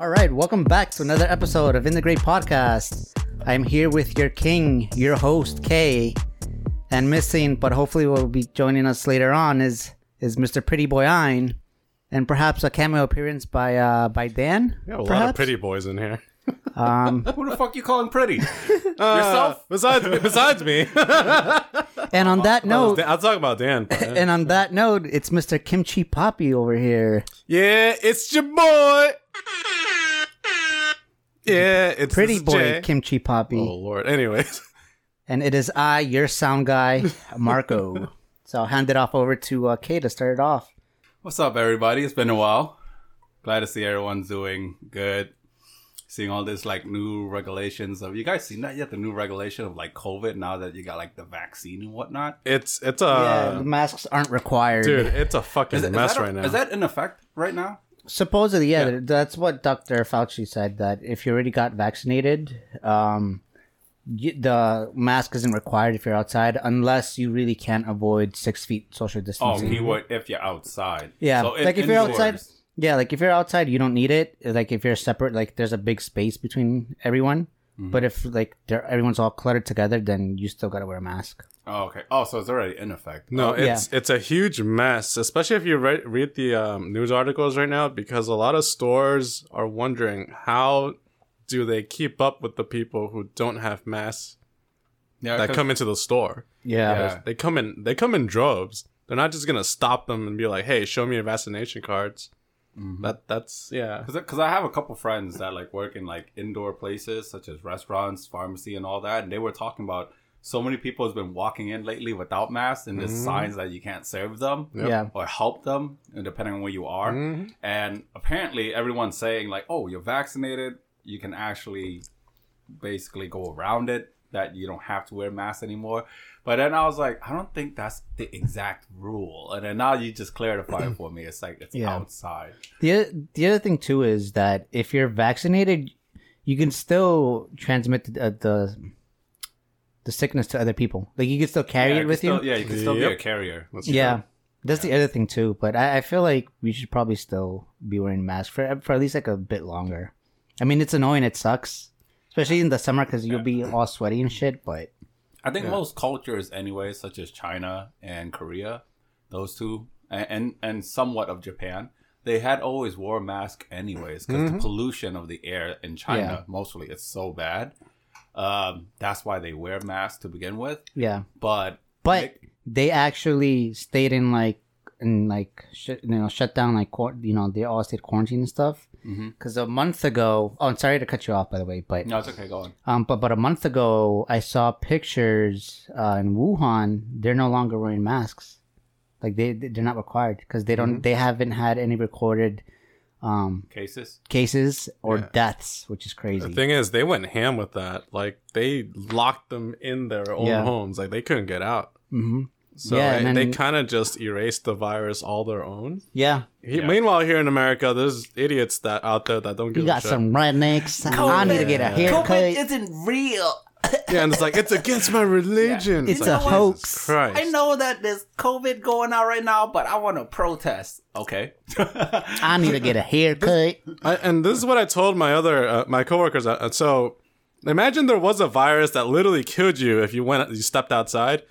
All right, welcome back to another episode of In the Great Podcast. I'm here with your king, your host, Kay, and missing, but hopefully will be joining us later on is is Mr. Pretty Boy Ein, and perhaps a cameo appearance by uh by Dan. We have a lot of perhaps? pretty boys in here. Um, Who the fuck you calling pretty? Uh, Yourself? besides, besides me. and on that note, I'll talk about Dan. but, and on that note, it's Mr. Kimchi Poppy over here. yeah, it's your boy. Yeah, it's Pretty boy Jay. Kimchi Poppy. Oh lord. Anyways, And it is I, your sound guy, Marco. so I'll hand it off over to uh, Kay to start it off. What's up, everybody? It's been a while. Glad to see everyone's doing good. Seeing all this like new regulations of you guys seen that yet? The new regulation of like COVID now that you got like the vaccine and whatnot. it's it's a the masks aren't required. dude. It's a fucking Is, it- is mess that a- right now. Is that in effect right now? Supposedly, yeah, that's what Dr. Fauci said that if you already got vaccinated, um, you, the mask isn't required if you're outside unless you really can't avoid six feet social Oh, distancing. keyword if you're outside. Yeah, So like if you're outside, yeah, like if you're outside, you don't need it. Like if you're separate, like there's a big space between everyone. Mm-hmm. But if like they're, everyone's all cluttered together, then you still gotta wear a mask. Oh, okay. Oh, so it's already in effect. No, Oh, it's it's a huge mess, especially if you re- read the um, news articles right now, because a lot of stores are wondering how do they keep up with the people who don't have masks yeah, that 'cause- come into the store. Yeah, Yeah. They come in they come in droves. They're not just gonna stop them and be like, "Hey, show me your vaccination cards." Mm-hmm. That that's yeah. Because I have a couple friends that like work in like indoor places such as restaurants, pharmacy, and all that, and they were talking about so many people has been walking in lately without masks, and there's signs that you can't serve them yeah. or help them, depending on where you are. Mhm. And apparently, everyone's saying like, "Oh, you're vaccinated, you can actually basically go around it. That you don't have to wear masks anymore." But then I was like, I don't think that's the exact rule. And then now you just clarified it for me. It's like it's Yeah. outside. The the other thing too is that if you're vaccinated, you can still transmit the uh, the, the sickness to other people. Like you can still carry Yeah, it with can you. Yeah, you can still be a carrier. That's yeah, true. that's the other thing too. But I, I feel like we should probably still be wearing masks for for at least like a bit longer. I mean, it's annoying. It sucks, especially in the summer because you'll be all sweaty and shit. But I think most cultures, anyway, such as China and Korea, those two, and and, and somewhat of Japan, they had always wore masks anyways because the pollution of the air in China Yeah. mostly is so bad. Um, that's why they wear masks to begin with. yeah, But but they actually stayed in like in like sh- you know shut down like quar- you know they all stayed quarantined and stuff. Mhm. Because a month ago, oh, I'm sorry to cut you off by the way, but no, it's okay. Go on. um, but but a month ago I saw pictures uh, in Wuhan. They're no longer wearing masks, like they they're not required because they don't they haven't had any recorded um Cases. cases or Yeah. deaths, which is crazy. The thing is, they went ham with that. Like they locked them in their own Yeah. homes. Like they couldn't get out. hmm So Yeah, it- and they kind of just erased the virus all their own. Yeah, He, Yeah. Meanwhile, here in America, there's idiots that out there that don't you give got a shit. some rednecks. I need to get a haircut. isn't real. Yeah, and it's like it's against my religion. It's like, a Jesus hoax. Christ. I know that there's COVID going on right now, but I want to protest. Okay. I need to get a haircut. I, and this is what I told my other uh, my coworkers. Uh, so imagine there was a virus that literally killed you if you went you stepped outside.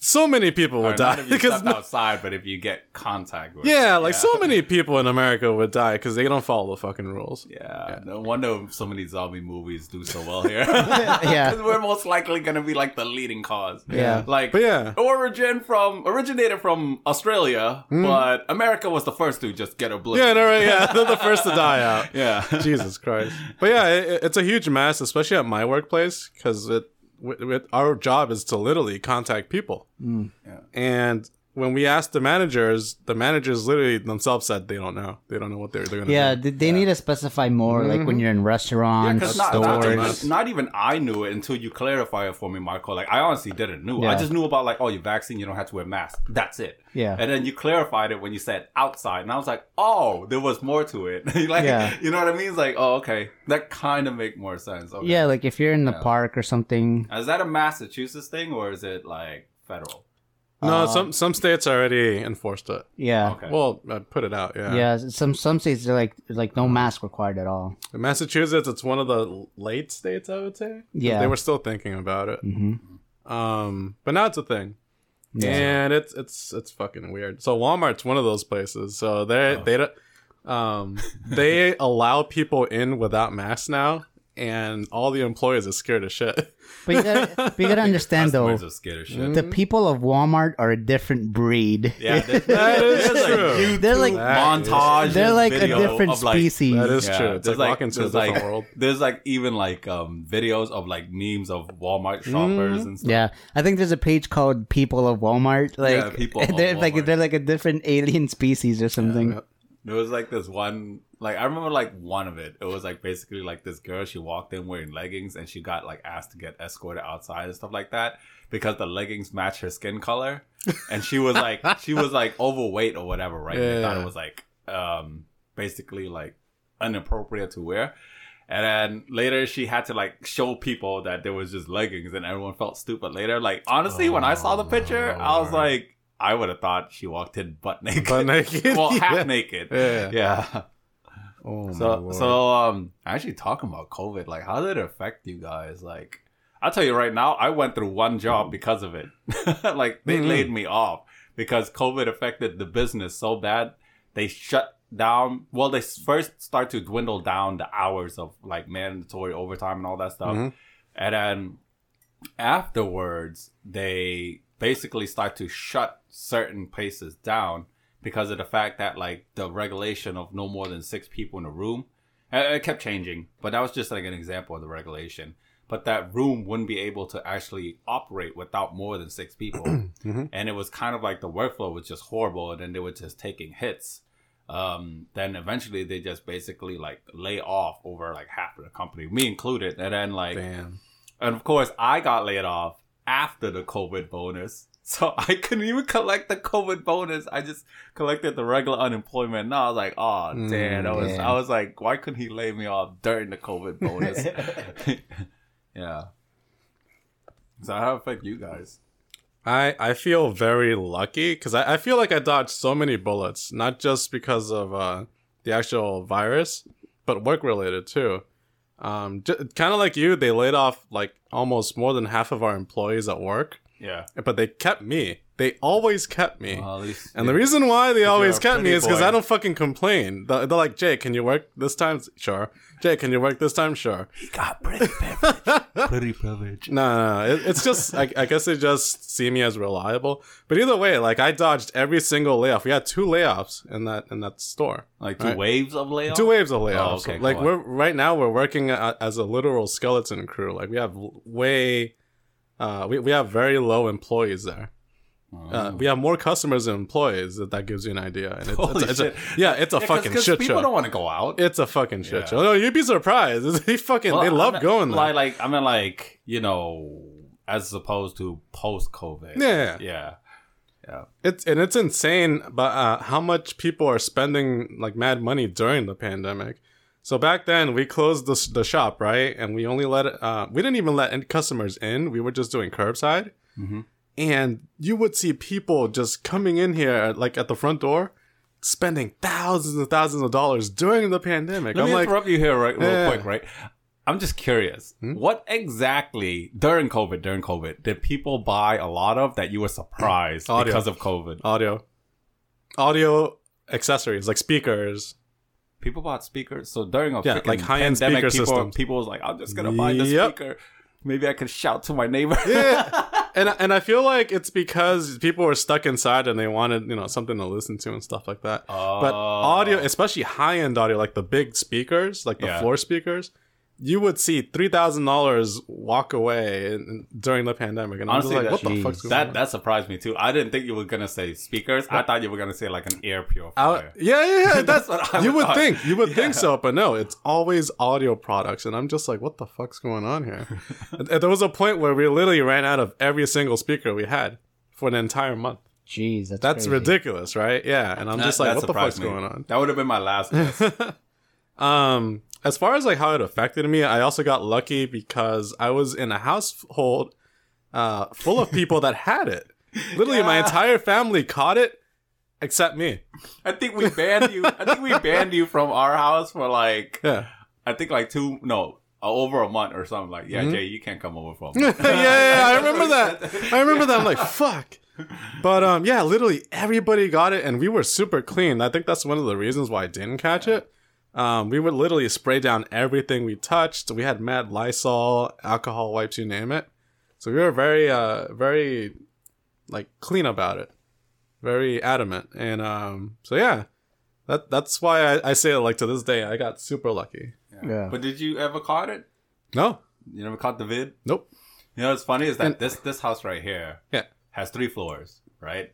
So many people would Or die if you because step outside, but if you get contact with yeah, like so many people in America would die because they don't follow the fucking rules. Yeah, no wonder so many zombie movies do so well here. Yeah. because we're most likely gonna be like the leading cause. Yeah. like But yeah. origin from originated from Australia, hmm? but America was the first to just get obliterated. Yeah, no, right, yeah, they're the first to die out. yeah. Jesus Christ. But yeah, it, it's a huge mess, especially at my workplace, because it, with, with our job is to literally contact people. Mm. Yeah. And when we asked the managers, the managers literally themselves said they don't know. They don't know what they're, they're going to Yeah, do. Yeah, they need to specify more, like when mm-hmm. you're in restaurants, because not, not, stores. not, not even I knew it until you clarify it for me, Marco. Like I honestly didn't know. Yeah. I just knew about like, oh, your vaccine, you don't have to wear masks. That's it. Yeah. And then you clarified it when you said outside, and I was like, oh, there was more to it. like, Yeah. you know what I mean? It's like, oh, okay, that kind of make more sense. Okay. yeah, like if you're in the Yeah. park or something. Is that a Massachusetts thing or is it like federal? No, some some states already enforced it. Yeah. Okay. Well, uh, put it out. Yeah. Yeah, some some states they're like like no mask required at all. In Massachusetts, it's one of the late states, I would say. Yeah. They were still thinking about it. hmm Um, but now it's a thing. Yeah. And it's it's it's fucking weird. So Walmart's one of those places. So they they don't um they allow people in without masks now and all the employees are scared of shit. But you gotta, but you gotta understand though, are scared of shit. the people of Walmart are a different breed. Yeah, there- That is true. like They're like- montage. They're like a different like, species. That is Yeah, true. It's there's like, walking to a there's different like, world. There's like even like um videos of like memes of Walmart shoppers and stuff. Yeah, I think there's a page called "People of Walmart." Like, Yeah, People they're like Walmart. they're like a different alien species or something. Yeah. There was like this one, like I remember like one of it. It was like basically like this girl. She walked in wearing leggings, and she got like asked to get escorted outside and stuff like that because the leggings match her skin color, and she was like she was like overweight or whatever, right? And they thought Yeah. it was like um basically like inappropriate to wear. And then later she had to like show people that there was just leggings and everyone felt stupid later. Like honestly, when I saw the picture, I was like, I would have thought she walked in butt naked. Butt naked? well, half Yeah. naked. Yeah. Yeah. Oh my So so um actually talking about COVID, like how did it affect you guys? Like I'll tell you right now, I went through one job because of it. like they Mhm. laid me off because COVID affected the business so bad. They shut down well they first start to dwindle down the hours of like mandatory overtime and all that stuff. Mhm. And then afterwards they basically start to shut certain places down because of the fact that like the regulation of no more than six people in a room uh, it kept changing but that was just like an example of the regulation but that room wouldn't be able to actually operate without more than six people Mhm. and it was kind of like the workflow was just horrible and then they were just taking hits um, then eventually they just basically like lay off over like half of the company me included and then like Damn. and of course, I got laid off after the COVID bonus. So I couldn't even collect the COVID bonus. I just collected the regular unemployment. Now I was like, oh, Mm, damn. I was, yeah. I was like, why couldn't he lay me off during the COVID bonus? yeah. So how did affect you guys? I, I feel very lucky because I, I feel like I dodged so many bullets, not just because of uh, the actual virus, but work related too. Um, j- kind of like you, they laid off like almost more than half of our employees at work, Yeah. but they kept me. They always kept me. Well, least, And the reason why they always kept me is because. I don't fucking complain. They're, they're like, Jay, can you work this time? Sure. Jay, can you work this time? Sure. he got pretty privilege. pretty privilege. No, no, no. It, it's just, I, I guess they just see me as reliable. But either way, like I dodged every single layoff. We had two layoffs in that in that store. Like two Right. waves of layoffs? Two waves of layoffs. Oh, okay, like cool. we're right now, we're working a, as a literal skeleton crew. Like we have way, uh, we we have very low employees there. Uh, we have more customers than employees. If that gives you an idea. And it's, Holy it's, it's a, shit. yeah, it's a Yeah, 'cause- fucking 'cause shit people show. People don't want to go out. It's a fucking shit Yeah. show. No, you'd be surprised. They fucking Well, they love going there. Like, like I mean, like you know, as opposed to post COVID. Yeah. yeah, yeah. It's and it's insane, but uh, how much people are spending like mad money during the pandemic. So back then we closed the, the shop right, and we only let uh, we didn't even let any customers in. We were just doing curbside, Mhm. and you would see people just coming in here like at the front door, spending thousands and thousands of dollars during the pandemic. Let I'm me like, interrupt you here, right, real Yeah. quick, right? I'm just curious. Hmm? What exactly during COVID? During COVID, did people buy a lot of that you were surprised because of COVID? audio, audio accessories like speakers. People bought speakers. So during a Yeah, like high-end pandemic, speaker people, systems. people was like, "I'm just gonna buy the Yep. speaker. Maybe I could shout to my neighbor." yeah and and i feel like it's because people were stuck inside and they wanted you know something to listen to and stuff like that but Oh. audio especially high-end audio like the big speakers like the Yeah. floor speakers you would see $3000 walk away in, in- during the pandemic and Honestly, i'm just like that- what the fuck's going That on that surprised me too. I didn't think you were gonna say speakers. I thought you were gonna say like an air Out- purifier. yeah, yeah, yeah. That's, That's what I you would thought. think. You would Yeah. think so, but no, it's always audio products, and I'm just like, what the fuck's going on here? There was a point where we literally ran out of every single speaker we had for an entire month. Jeez, that's That's crazy. ridiculous, right? Yeah, and I'm That- just like, what the fuck's me. going on? That would have been my last guess. Um, as far as like how it affected me, I also got lucky because I was in a household uh full of people that had it. Literally, my entire family caught it except me. I think we banned you. I think we banned you from our house for like Yeah. I think like two no uh, over a month or something. Like yeah, Mhm. Jay, you can't come over for a yeah, month. yeah, yeah, I remember that. I remember that. I'm like, fuck. But um, yeah, literally everybody got it, and we were super clean. I think that's one of the reasons why I didn't catch it. Um, we would literally spray down everything we touched. We had mad Lysol, alcohol wipes, you name it. So we were very, uh, very like clean about it, very adamant, and um, so yeah, that that's why I, I say it like to this day. I got super lucky. Yeah. But did you ever caught it? No, You never caught the vid? nope. You know what's funny is that And- this this house right here Yeah. has three floors, right?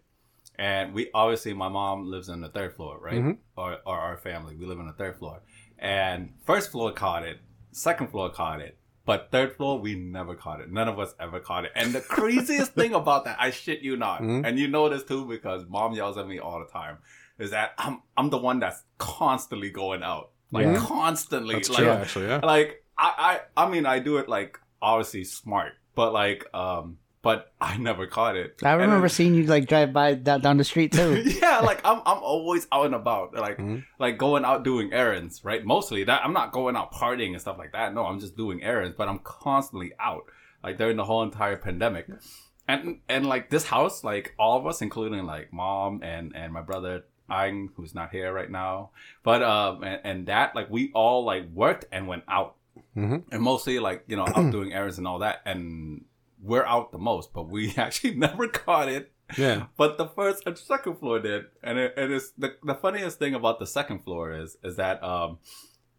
And we obviously my mom lives on the third floor, right? Mhm. Or, or our family, we live on the third floor. And first floor caught it, second floor caught it, but third floor we never caught it. None of us ever caught it. And the craziest thing about that, I shit you not, Mhm. and you know this too because mom yells at me all the time, is that I'm I'm the one that's constantly going out, like Yeah. constantly, That's like true, actually. Yeah. like I, I I mean I do it like obviously smart, but like um but I never caught it. I remember then- seeing you like drive by down, down the street too. yeah, like I'm I'm always out and about, like Mhm. like going out doing errands, right? Mostly that I'm not going out partying and stuff like that. No, I'm just doing errands, but I'm constantly out, like during the whole entire pandemic. And and like this house, like all of us, including like mom and and my brother Ang, who's not here right now, but um and, and that like we all like worked and went out Mhm. and mostly like you know out doing errands and all that and we're out the most but we actually never caught it Yeah. but the first and second floor did and it, it is the, the funniest thing about the second floor is is that um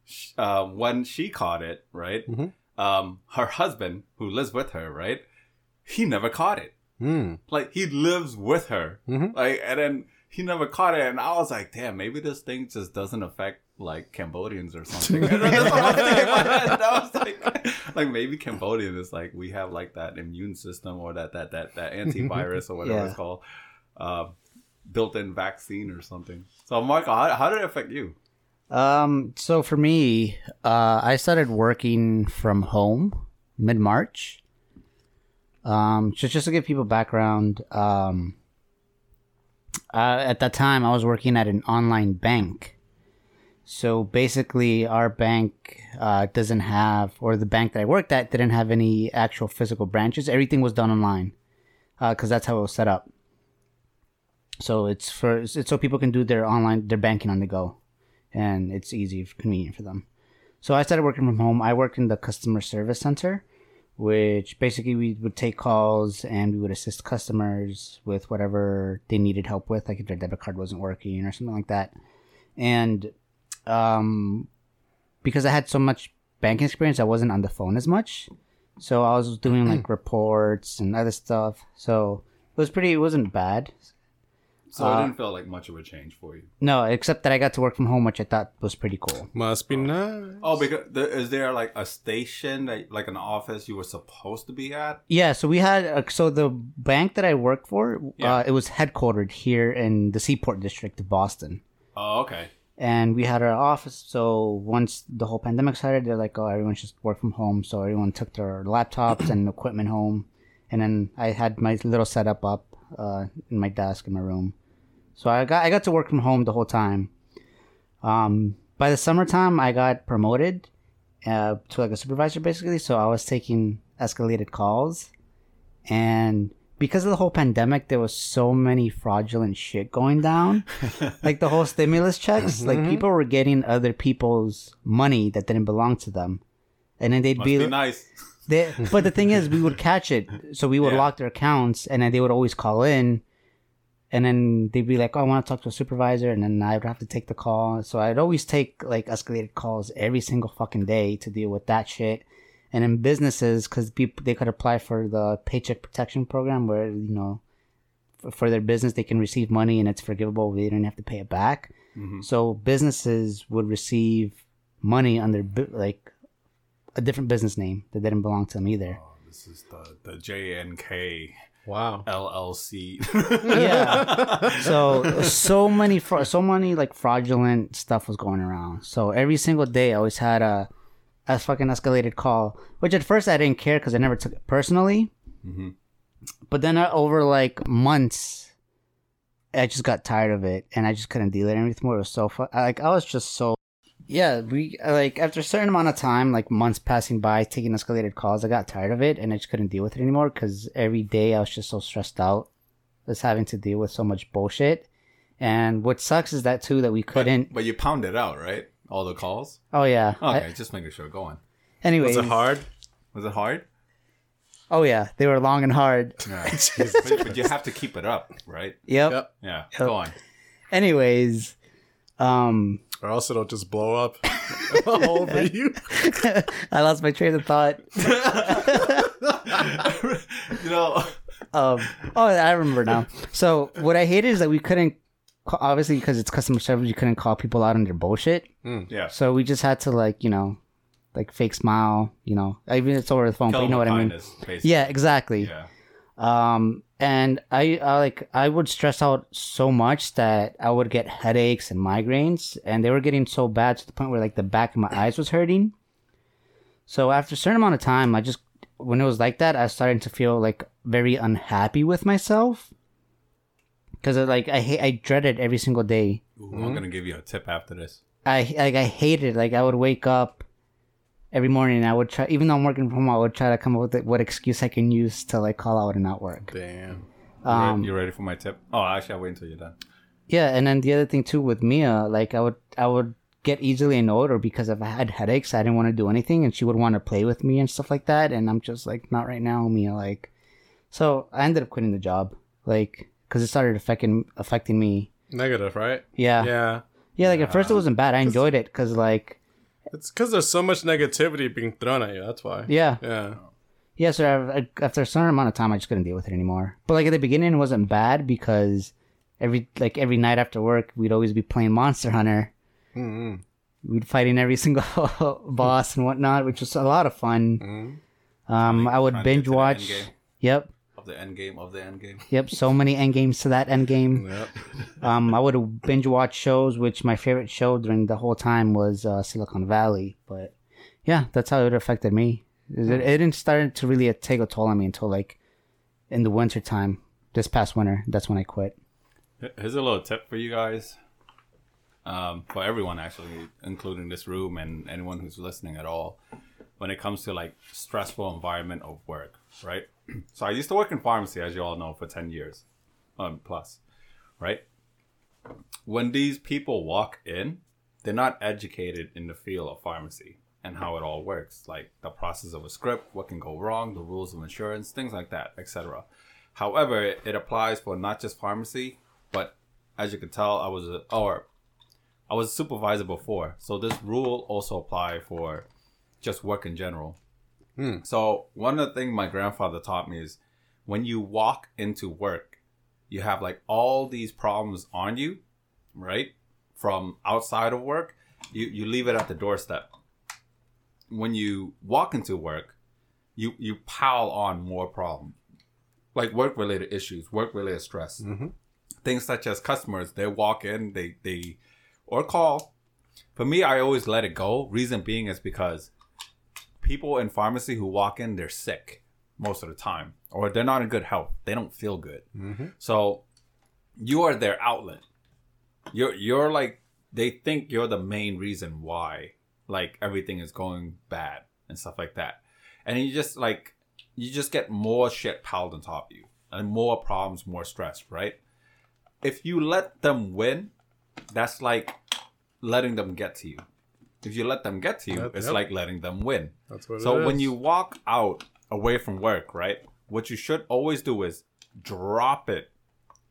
sh- uh, when she caught it right Mhm. um her husband who lives with her right he never caught it Mm. like he lives with her Mhm. like and then he never caught it and i was like damn maybe this thing just doesn't affect like cambodians or something And that's what I was thinking in my head. I was like, like maybe cambodian is like we have like that immune system or that that that, that antivirus or whatever Yeah. it's called uh, built-in vaccine or something so marco how, how did it affect you Um, so for me, uh, I started working from home mid March. Um, just just to give people background, um, uh, at that time I was working at an online bank. So basically, our bank uh, doesn't have, or the bank that I worked at didn't have any actual physical branches. Everything was done online, because that's how it was set up. So it's for it's so people can do their online their banking on the go and it's easy, convenient for them. So I started working from home. I worked in the customer service center, which basically we would take calls and we would assist customers with whatever they needed help with, like if their debit card wasn't working or something like that. And um, because I had so much banking experience, I wasn't on the phone as much. So I was doing like reports and other stuff. So it was pretty. It wasn't bad. so Uh, it didn't feel like much of a change for you No, except that I got to work from home, which I thought was pretty cool. Must be nice. oh because the, is there like a station that like an office you were supposed to be at Yeah, so we had uh, so the bank that I worked for, Yeah. uh, it was headquartered here in the Seaport District of Boston, oh okay and we had our office. So once the whole pandemic started, they're like, "Oh, everyone should work from home." So everyone took their laptops and equipment home, and then I had my little setup up uh, in my desk in my room. So I got I got to work from home the whole time. Um, by the summertime, I got promoted uh, to like a supervisor basically. So I was taking escalated calls, and because of the whole pandemic, there was so many fraudulent shit going down. like the whole stimulus checks, like mm-hmm. people were getting other people's money that didn't belong to them, and then they'd must be, be nice they, but the thing is, we would catch it, so we would Yeah. lock their accounts, and then they would always call in, and then they'd be like, "Oh, I want to talk to a supervisor," and then I would have to take the call. So I'd always take like escalated calls every single fucking day to deal with that shit. And in businesses, because people they could apply for the paycheck protection program, where you know, for, for their business they can receive money and it's forgivable; they don't have to pay it back. Mhm. So businesses would receive money under like a different business name that didn't belong to them either. Oh, this is the the JNK Wow. LLC. Yeah. So so many fra- so many like fraudulent stuff was going around. So every single day I always had a a fucking escalated call, which at first I didn't care because I never took it personally. Mhm. but then uh, over like months, I just got tired of it, and I just couldn't deal with it anymore. It was so fun. Like I was just so. Yeah, we like after a certain amount of time, like months passing by, taking escalated calls, I got tired of it, and I just couldn't deal with it anymore because every day I was just so stressed out, just having to deal with so much bullshit. And what sucks is that too that we couldn't. But you pounded out, right? All the calls. oh yeah. Okay, I, just making sure. Go on. Anyway, Was it hard? Was it hard? Oh yeah, they were long and hard. Yeah. but, but you have to keep it up, right? Yep. Yep. Yeah. Yep. Go on. Anyways, um, Or else it'll just blow up all over you. I lost my train of thought. you know. Um, oh, I remember now. So what I hated is that we couldn't, ca- obviously because it's customer service, you couldn't call people out on their bullshit. Yeah. So we just had to like, you know, like fake smile, you know, even it's over the phone, but you know what I mean. Basically. Yeah, exactly. Yeah. Um, and I, I like I would stress out so much that I would get headaches and migraines, and they were getting so bad to the point where like the back of my eyes was hurting. So after a certain amount of time, I just when it was like that, I started to feel like very unhappy with myself because like I hate I dread it every single day. Ooh, I'm gonna give you a tip after this. I like I hated like I would wake up every morning I would try even though I'm working from home I would try to come up with what excuse I can use to like call out and not work. Damn. You Um, you ready for my tip? Oh, actually, I'll wait until you're done. Yeah, and then the other thing too with Mia, like I would I would get easily annoyed or because if I had headaches, I didn't want to do anything, and she would want to play with me and stuff like that, and I'm just like not right now, Mia. Like, so I ended up quitting the job, like because it started affecting affecting me. Negative, right? Yeah, yeah. Yeah. like at first it wasn't bad. I enjoyed it because like It's because there's so much negativity being thrown at you. That's why. yeah, Yeah. yeah. So I- after a certain amount of time, I just couldn't deal with it anymore. But like at the beginning, it wasn't bad because every like every night after work, we'd always be playing Monster Hunter. Mm-hmm. we'd fighting every single boss and whatnot, which was a lot of fun. Mm-hmm. Um, I would Trying to get binge watch. Yep, Of the end game of the end game. yep. So many end games to that end game. Yep. Um, I would binge watch shows, which my favorite show during the whole time was uh, Silicon Valley. But yeah, that's how it affected me. It, it didn't start to really take a toll on me until like in the winter time. This past winter, that's when I quit. Here's a little tip for you guys. Um, for everyone actually, including this room and anyone who's listening at all, when it comes to like stressful environment of work, right? So I used to work in pharmacy, as you all know, for ten years, um, plus, right? When these people walk in, they're not educated in the field of pharmacy and how it all works, like the process of a script, what can go wrong, the rules of insurance, things like that, etc. However, it, it applies for not just pharmacy, but as you can tell, I was a or I was a supervisor before, so this rule also apply for just work in general. Hmm. So one of the things my grandfather taught me is when you walk into work, you have like all these problems on you, right? From outside of work, you, you leave it at the doorstep. When you walk into work, you you pile on more problems, like work related issues, work related stress, mm-hmm. things such as customers. They walk in, they they or call. For me, I always let it go. Reason being is because people in pharmacy who walk in, they're sick most of the time, or they're not in good health. They don't feel good. Mm-hmm. So you are their outlet. You're you're like they think you're the main reason why like everything is going bad and stuff like that. And you just like you just get more shit piled on top of you and more problems, more stress, right? If you let them win, that's like letting them get to you. If you let them get to you, Yep, it's yep. like letting them win. That's what So when you walk out away from work, right? What you should always do is drop it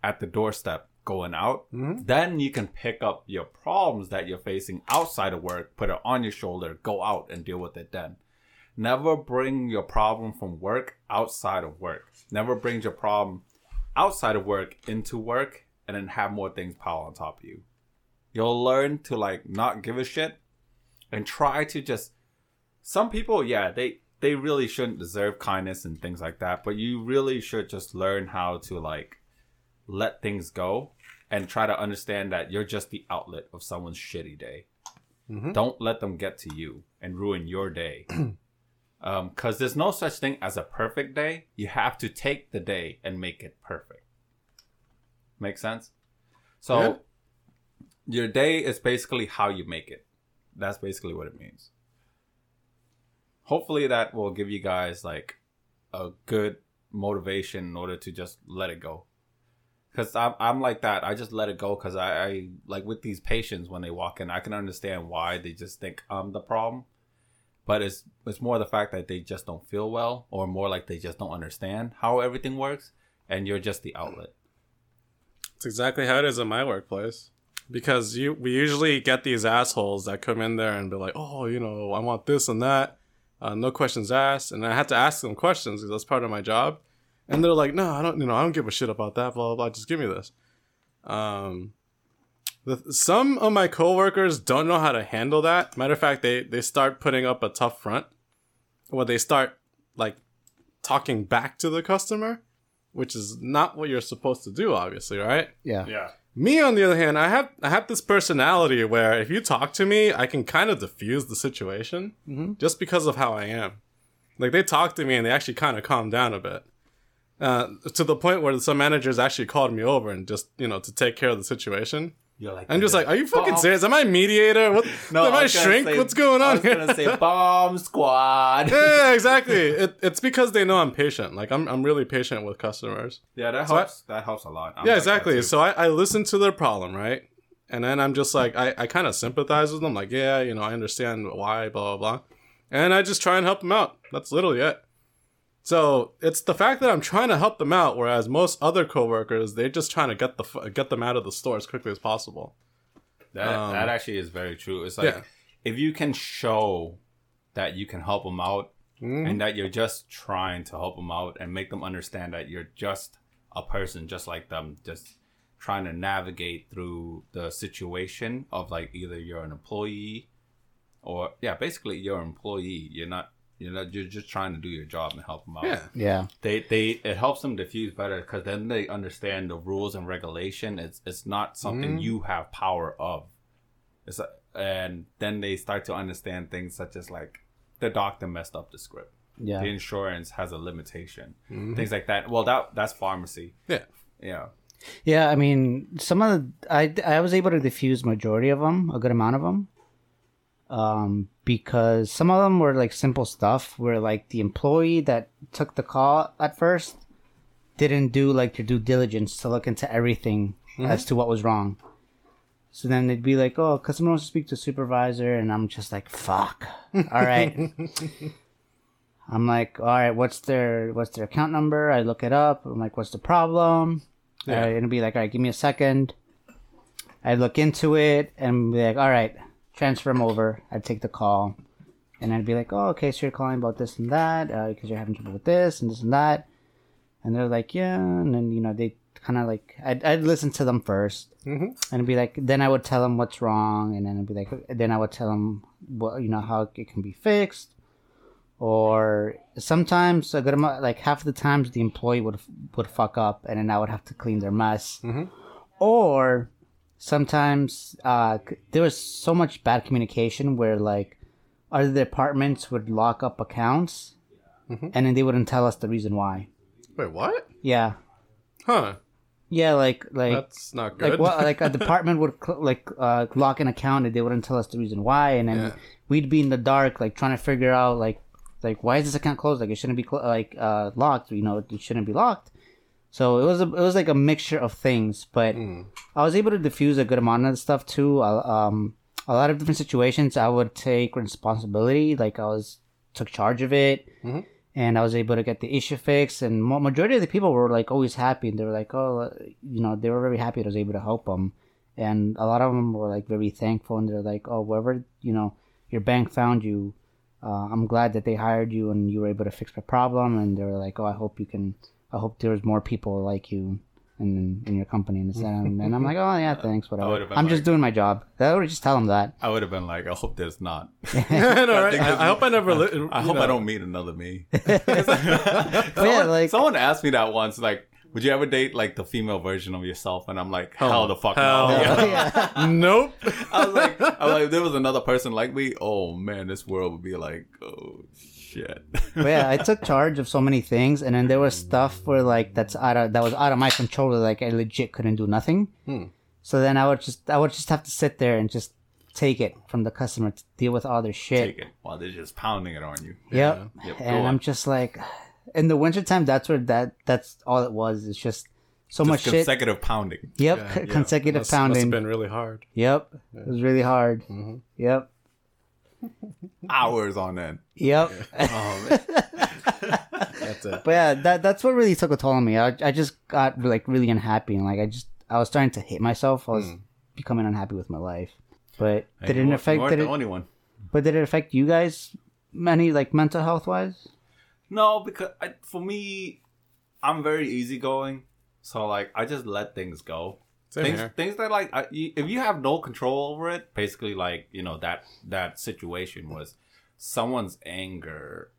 at the doorstep going out. Mm-hmm. Then you can pick up your problems that you're facing outside of work, put it on your shoulder, go out and deal with it then. Never bring your problem from work outside of work. Never bring your problem outside of work into work and then have more things pile on top of you. You'll learn to like not give a shit and try to just some people yeah they they really shouldn't deserve kindness and things like that but you really should just learn how to like let things go and try to understand that you're just the outlet of someone's shitty day mm-hmm. don't let them get to you and ruin your day um, because there's no such thing as a perfect day. You have to take the day and make it perfect. Make sense? So Yeah. your day is basically how you make it. That's basically what it means. Hopefully that will give you guys like a good motivation in order to just let it go. Cause I'm I'm like that. I just let it go because I, I like with these patients when they walk in, I can understand why they just think I'm the problem. But it's it's more the fact that they just don't feel well, or more like they just don't understand how everything works, and you're just the outlet. It's exactly how it is in my workplace. Because you, we usually get these assholes that come in there and be like, "Oh, you know, I want this and that, uh, no questions asked," and I had to ask them questions because that's part of my job. And they're like, "No, I don't, you know, I don't give a shit about that. Blah blah blah. Just give me this." Um, the, some of my coworkers don't know how to handle that. Matter of fact, they they start putting up a tough front, or they start like talking back to the customer, which is not what you're supposed to do, obviously, right? Yeah. Yeah. Me, on the other hand, I have I have this personality where if you talk to me, I can kind of diffuse the situation just because of how I am. Like they talk to me and they actually kind of calm down a bit, uh, to the point where some managers actually called me over and just you know to take care of the situation. You're like I'm just like, are you fucking Bomb- serious? Am I mediator? What? No, am I, gonna shrink? say- What's going I on was here? gonna say bomb squad. yeah, exactly. It, it's because they know I'm patient. Like I'm I'm really patient with customers. Yeah, that So I- helps. that helps a lot. I'm yeah, like exactly. So I, I listen to their problem, right? And then I'm just like, I, I kind of sympathize with them. Like, yeah, you know, I understand why, blah, blah, blah. And I just try and help them out. That's literally it. So it's the fact that I'm trying to help them out, whereas most other coworkers, they're just trying to get the get them out of the store as quickly as possible. That Um, that actually is very true. It's like yeah. if you can show that you can help them out Mhm. and that you're just trying to help them out and make them understand that you're just a person just like them, just trying to navigate through the situation of like either you're an employee or yeah, basically you're an employee. You're not you're not you're just trying to do your job and help them out Yeah. Yeah. they they it helps them diffuse better because then they understand the rules and regulation. It's it's not something Mm. you have power of. It's a, and then they start to understand things such as like the doctor messed up the script. Yeah. The insurance has a limitation. Mhm. Things like that. Well, that that's pharmacy. Yeah. Yeah. Yeah, I mean, some of the I I was able to diffuse majority of them, a good amount of them, um, because some of them were like simple stuff where like the employee that took the call at first didn't do like their due diligence to look into everything as to what was wrong. So then they'd be like, "Oh, customer wants to speak to supervisor," and I'm just like, "Fuck." All right. I'm like, "All right, what's their what's their account number?" I look it up. I'm like, "What's the problem?" Yeah. Uh, it'll be like, all right, give me a second. I look into it and be like, all right, transfer them over. I'd take the call. And I'd be like, oh, okay, so you're calling about this and that because you're having trouble with this and this and that. And they're like, yeah. And then, you know, they kind of like, I'd, I'd listen to them first. Mhm. And be like, then I would tell them what's wrong. And then I'd be like, then I would tell them, what, you know, how it can be fixed. Or sometimes a good amount, like half the times, the employee would would fuck up, and then I would have to clean their mess. Mhm. Or sometimes uh, there was so much bad communication where like other departments would lock up accounts, Mhm. and then they wouldn't tell us the reason why. Wait, what? Yeah, Huh? yeah, like like That's not good. like what like a department would cl- like uh, lock an account and they wouldn't tell us the reason why, and then Yeah. we'd be in the dark like trying to figure out like like why is this account closed? Like it shouldn't be clo- like uh, locked. You know, it shouldn't be locked. So it was a, it was like a mixture of things, but Mm. I was able to diffuse a good amount of stuff too. Um, a lot of different situations, I would take responsibility. Like I was took charge of it, Mhm. and I was able to get the issue fixed. And mo- majority of the people were like always happy. And they were like, oh, you know, they were very happy. I was able to help them, and a lot of them were like very thankful. And they're like, oh, wherever you know your bank found you, uh, I'm glad that they hired you and you were able to fix my problem. And they were like, oh, I hope you can. I hope there's more people like you in in your company. And, and I'm like, oh yeah, thanks, whatever. I'm just doing my job. I would just tell them that. I would have been like, I hope there's not. I right? I, I hope I never. Li- I hope know. I don't meet another me. yeah, Someone, like- someone asked me that once, like, Would you ever date like the female version of yourself? And I'm like, oh, hell, Hell- the fuck hell no. yeah. yeah. nope. I was like, I was like, if there was another person like me. Oh man, this world would be like, oh shit. But yeah, I took charge of so many things, and then there was stuff where like that's out of that was out of my control. Like I legit couldn't do nothing. Hmm. So then I would just I would just have to sit there and just take it from the customer to deal with all their shit. Take it while they're just pounding it on you. Yep. Yep, go And. I'm just like, in the wintertime, that's where that that's all it was. It's just so Just much shit. consecutive pounding. Yep, Yeah, c- yeah. consecutive Must- Must pounding. have been really hard. Yep, it was really hard. Mm-hmm. Yep, Hours on end. yep. Oh man. That's it. But yeah, that that's what really took a toll on me. I, I just got like really unhappy and like I just I was starting to hate myself. I was Hmm. becoming unhappy with my life. But Hey, did you it weren't- affect you weren't did the it, only one. but did it affect you guys Many like mental health wise? No, because I, for me, I'm very easygoing. So like, I just let things go. Same things, here. things that like, I, if you have no control over it, basically like you know that that situation was someone's anger.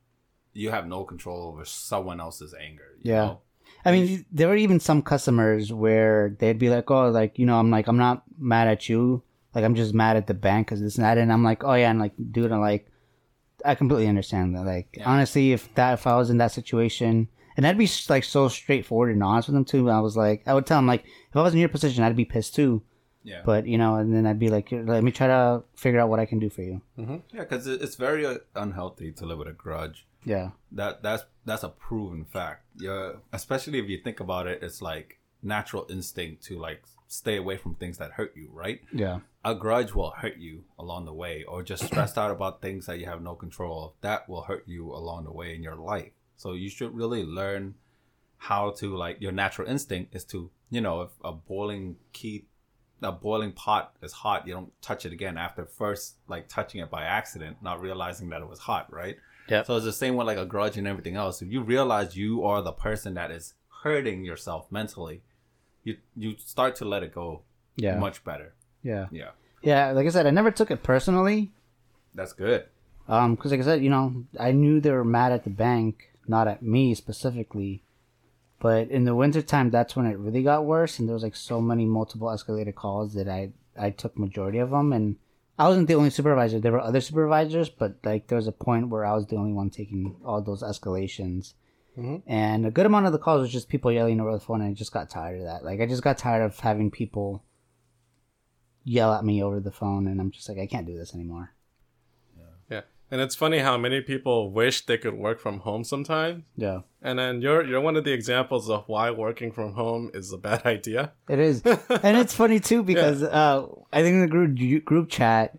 You have no control over someone else's anger. you Yeah. know? I mean, there were even some customers where they'd be like, "Oh, like you know, I'm like, I'm not mad at you. Like, I'm just mad at the bank because this and that." And I'm like, "Oh yeah," and like, dude, I'm like, I completely understand that. Like, Yeah. honestly, if that if I was in that situation, and I'd be like so straightforward and honest with them too. I was like, I would tell them like, if I was in your position, I'd be pissed too. Yeah. But you know, and then I'd be like, let me try to figure out what I can do for you. yeah, because it's very uh, unhealthy to live with a grudge. Yeah, That that's that's a proven fact. Yeah, especially if you think about it, it's like natural instinct to like stay away from things that hurt you, right? yeah, a grudge will hurt you along the way or just stressed out about things that you have no control of that will hurt you along the way in your life so you should really learn how to like your natural instinct is to you know if a boiling key a boiling pot is hot you don't touch it again after first like touching it by accident not realizing that it was hot right? Yep. so it's the same with like a grudge and everything else. If you realize you are the person that is hurting yourself mentally you you start to let it go yeah, much better. Yeah, yeah. Yeah. Like I said, I never took it personally. that's good. Um, because like I said, you know, I knew they were mad at the bank, not at me specifically. But in the wintertime, that's when it really got worse, and there was like so many multiple escalated calls that I I took majority of them, and I wasn't the only supervisor. There were other supervisors, but like there was a point where I was the only one taking all those escalations. Mhm. And a good amount of the calls was just people yelling over the phone, and I just got tired of that. Like I just got tired of having people yell at me over the phone, and I'm just like, I can't do this anymore. Yeah. And it's funny how many people wish they could work from home sometimes. Yeah. And then you're you're one of the examples of why working from home is a bad idea. It is, and it's funny too because uh, I think in the group group chat,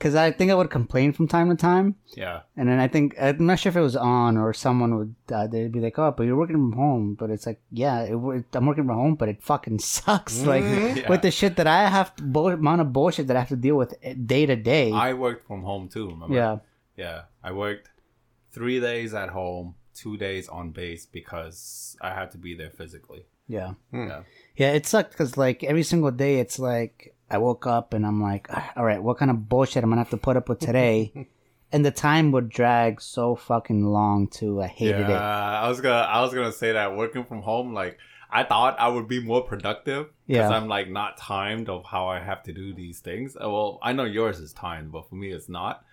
because I think I would complain from time to time, yeah and then I think I'm not sure if it was on or someone would uh, they'd be like, "Oh, but you're working from home," but it's like, yeah, it, wo- I'm working from home, but it fucking sucks. Mm-hmm. Like Yeah. with the shit that I have, to, bull- amount of bullshit that I have to deal with eh, day to day. I worked from home too. Remember? Yeah, yeah. I worked three days at home, two days on base because I had to be there physically. yeah, Yeah, hmm. yeah. It sucked because like every single day, it's like I woke up and I'm like, "Ah, all right, what kind of bullshit I'm gonna have to put up with today? and the time would drag so fucking long too. I hated yeah. it. I was gonna, I was gonna say that working from home, like I thought I would be more productive because Yeah. I'm like not timed of how I have to do these things. Uh, Well, I know yours is timed, but for me, it's not.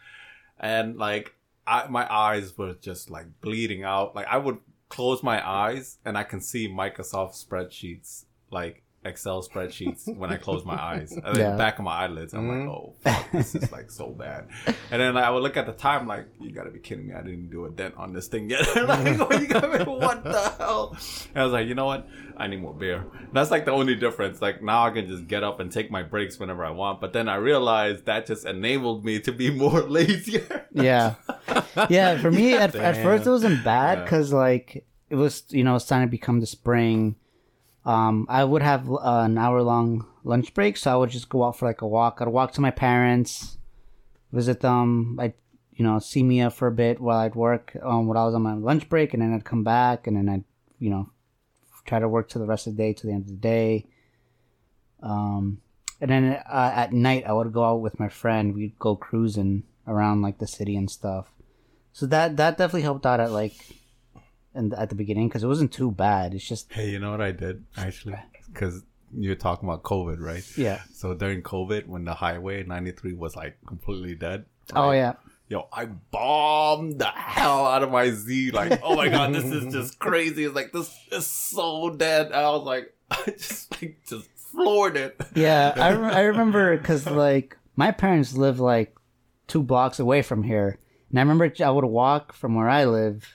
And like, I my eyes were just like bleeding out. Like I would close my eyes and I can see Microsoft spreadsheets, like Excel spreadsheets, when I close my eyes. And then Yeah. back of my eyelids, I'm Mhm. like, oh, fuck, this is like so bad. And then like, I would look at the time, like, you gotta be kidding me! I didn't do a dent on this thing yet. like, what, you got me, what the hell? And I was like, you know what? I need more beer. That's like the only difference. Like now, I can just get up and take my breaks whenever I want. But then I realized that just enabled me to be more lazier. Yeah, yeah. For me, at, at first it wasn't bad Yeah. because like it was, you know, it's starting to become the spring. Um, I would have uh, an hour long lunch break, so I would just go out for like a walk. I'd walk to my parents, visit them. I'd, you know, see Mia for a bit while I'd work um, while I was on my lunch break, and then I'd come back, and then I'd, you know, try to work to the rest of the day to the end of the day. Um, and then uh, at night I would go out with my friend. We'd go cruising around like the city and stuff. So that that definitely helped out at like the, at the beginning because it wasn't too bad. It's just Hey, you know what I did actually? Because you're talking about COVID, right? yeah. So during COVID, when the highway 93 was like completely dead. Oh yeah. Yo, I bombed the hell out of my Z. Like, oh my god, this is just crazy. It's like this is so dead. And I was like, I just like just floored it. Yeah, I, rem- I remember because like my parents live like two blocks away from here, and I remember I would walk from where I live,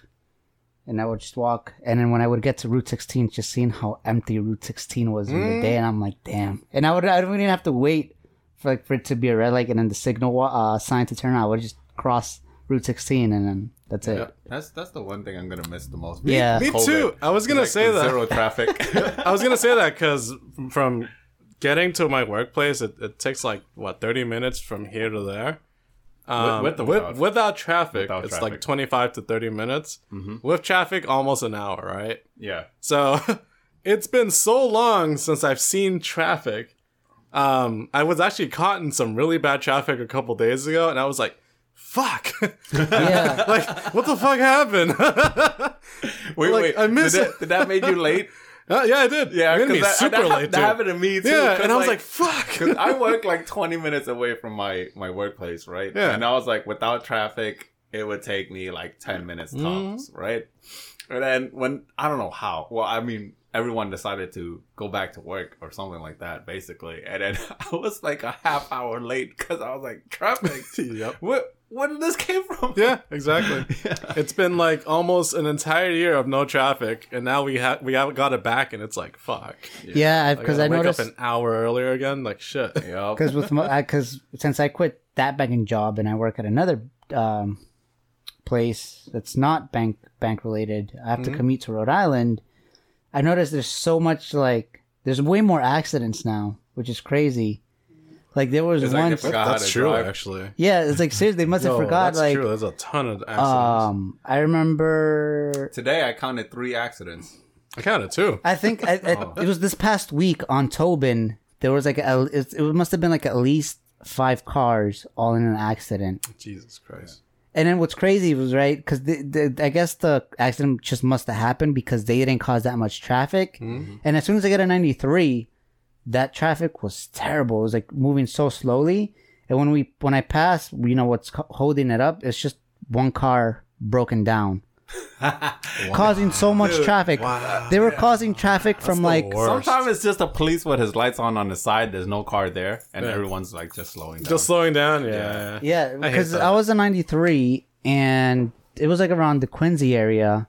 and I would just walk, and then when I would get to Route 16, just seeing how empty Route 16 was in the day, and I'm like, damn. And I would I wouldn't even have to wait for like for it to be a red light and then the signal uh, sign to turn on. I would just cross Route 16, and then that's it. That's that's the one thing I'm gonna miss the most. Yeah. Me COVID. too. I was gonna Like, say that. zero traffic. I was gonna say that because from getting to my workplace, it, it takes like what thirty minutes from here to there. Um, with with- without? without traffic, Without it's traffic. Mm-hmm. like twenty five to thirty minutes. With traffic, almost an hour, right? yeah. So it's been so long since I've seen traffic. Um, I was actually caught in some really bad traffic a couple days ago, and I was like, "Fuck! Yeah. like, what the fuck happened?" Wait, Like, wait. I miss did it. Did that make you late? Uh, yeah, I did. Yeah, it made me because super that, late. that dude. happened to me too. Yeah, and I was like, "Fuck!" I work like 20 minutes away from my my workplace, right? Yeah. And I was like, without traffic, it would take me like 10 minutes tops, right? And then when I don't know how. Well, I mean, everyone decided to go back to work or something like that, basically. And then I was like a half hour late because I was like, traffic. Yep. What? Where did this came from? Yeah, exactly. It's been like almost an entire year of no traffic, and now we have we have got it back, and it's like fuck. Yeah, because gotta I, wake noticed up an hour earlier again. Like shit. Yup. because with because since I quit that banking job and I work at another um, place that's not bank bank related, I have to commute to Rhode Island. I noticed there's so much like there's way more accidents now, which is crazy. Like there was It's like they once, forgot how That's true, drive. actually. yeah, it's like seriously, they must have Yo, forgot. that's Like, true. There's a ton of accidents. um, I remember Today I counted three accidents. I counted two. I think I, I, Oh. it was this past week on Tobin. There was like a, it, it must have been like at least five cars all in an accident. Jesus Christ. And then what's crazy was right because the, the, I guess the accident just must have happened because they didn't cause that much traffic. And as soon as I get a 93, that traffic was terrible. It was like moving so slowly. And when we when I passed, you know what's holding it up? It's just one car broken down, causing so much traffic. They were causing traffic from like worst. Sometimes it's just a police with his lights on on the side. There's no car there, and Yeah. everyone's like just slowing down. Just slowing down. Yeah. Yeah, hate because that. I, was a 93 and it was like around the Quincy area.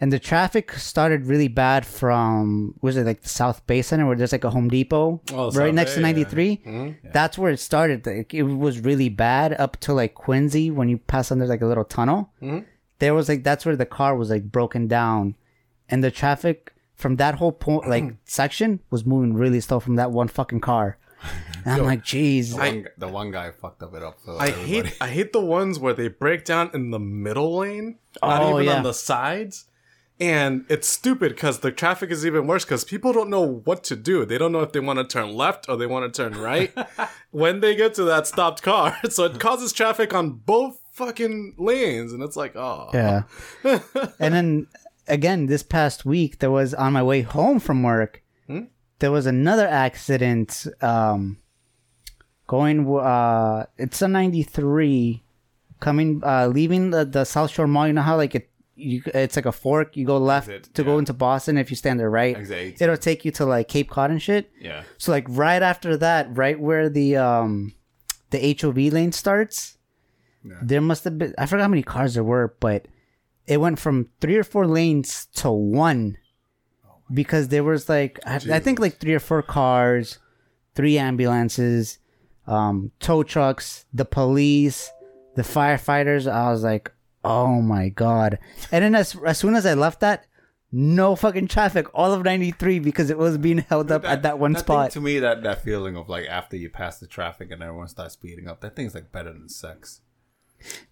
And the traffic started really bad from, was it like the South Bay Center where there's like a Home Depot Oh, right South next to Bay, yeah. 93? Mhm. That's where it started. Like, it was really bad up to like Quincy when you pass under like a little tunnel. Mhm. There was like, that's where the car was like broken down. And the traffic from that whole point, like section was moving really slow from that one fucking car. And I'm like, jeez. the, one, the one guy fucked up it up. For I everybody. hate I hate the ones where they break down in the middle lane, not Oh, even yeah. on the sides. And it's stupid because the traffic is even worse because people don't know what to do. They don't know if they want to turn left or they want to turn right when they get to that stopped car. So it causes traffic on both fucking lanes, and it's like, oh, Yeah. and then again, this past week, there was on my way home from work, Hmm? there was another accident. Um, going, uh, it's a ninety three, coming, uh, leaving the, the South Shore Mall. You know how like it, you, it's like a fork. You go left Exit, to go into Boston. If you stand there right, Exit it'll take you to like Cape Cod and shit. Yeah. So like right after that, right where the um the HOV lane starts, Yeah. there must have been I forgot how many cars there were, but it went from three or four lanes to one because there was like I, I think like three or four cars, three ambulances, um, tow trucks, the police, the firefighters. I was like, oh my god! And then as as soon as I left that. No fucking traffic, all of 93 because it was being held up at that one thing spot. to me, that that feeling of like after you pass the traffic and everyone starts speeding up, that thing's like better than sex.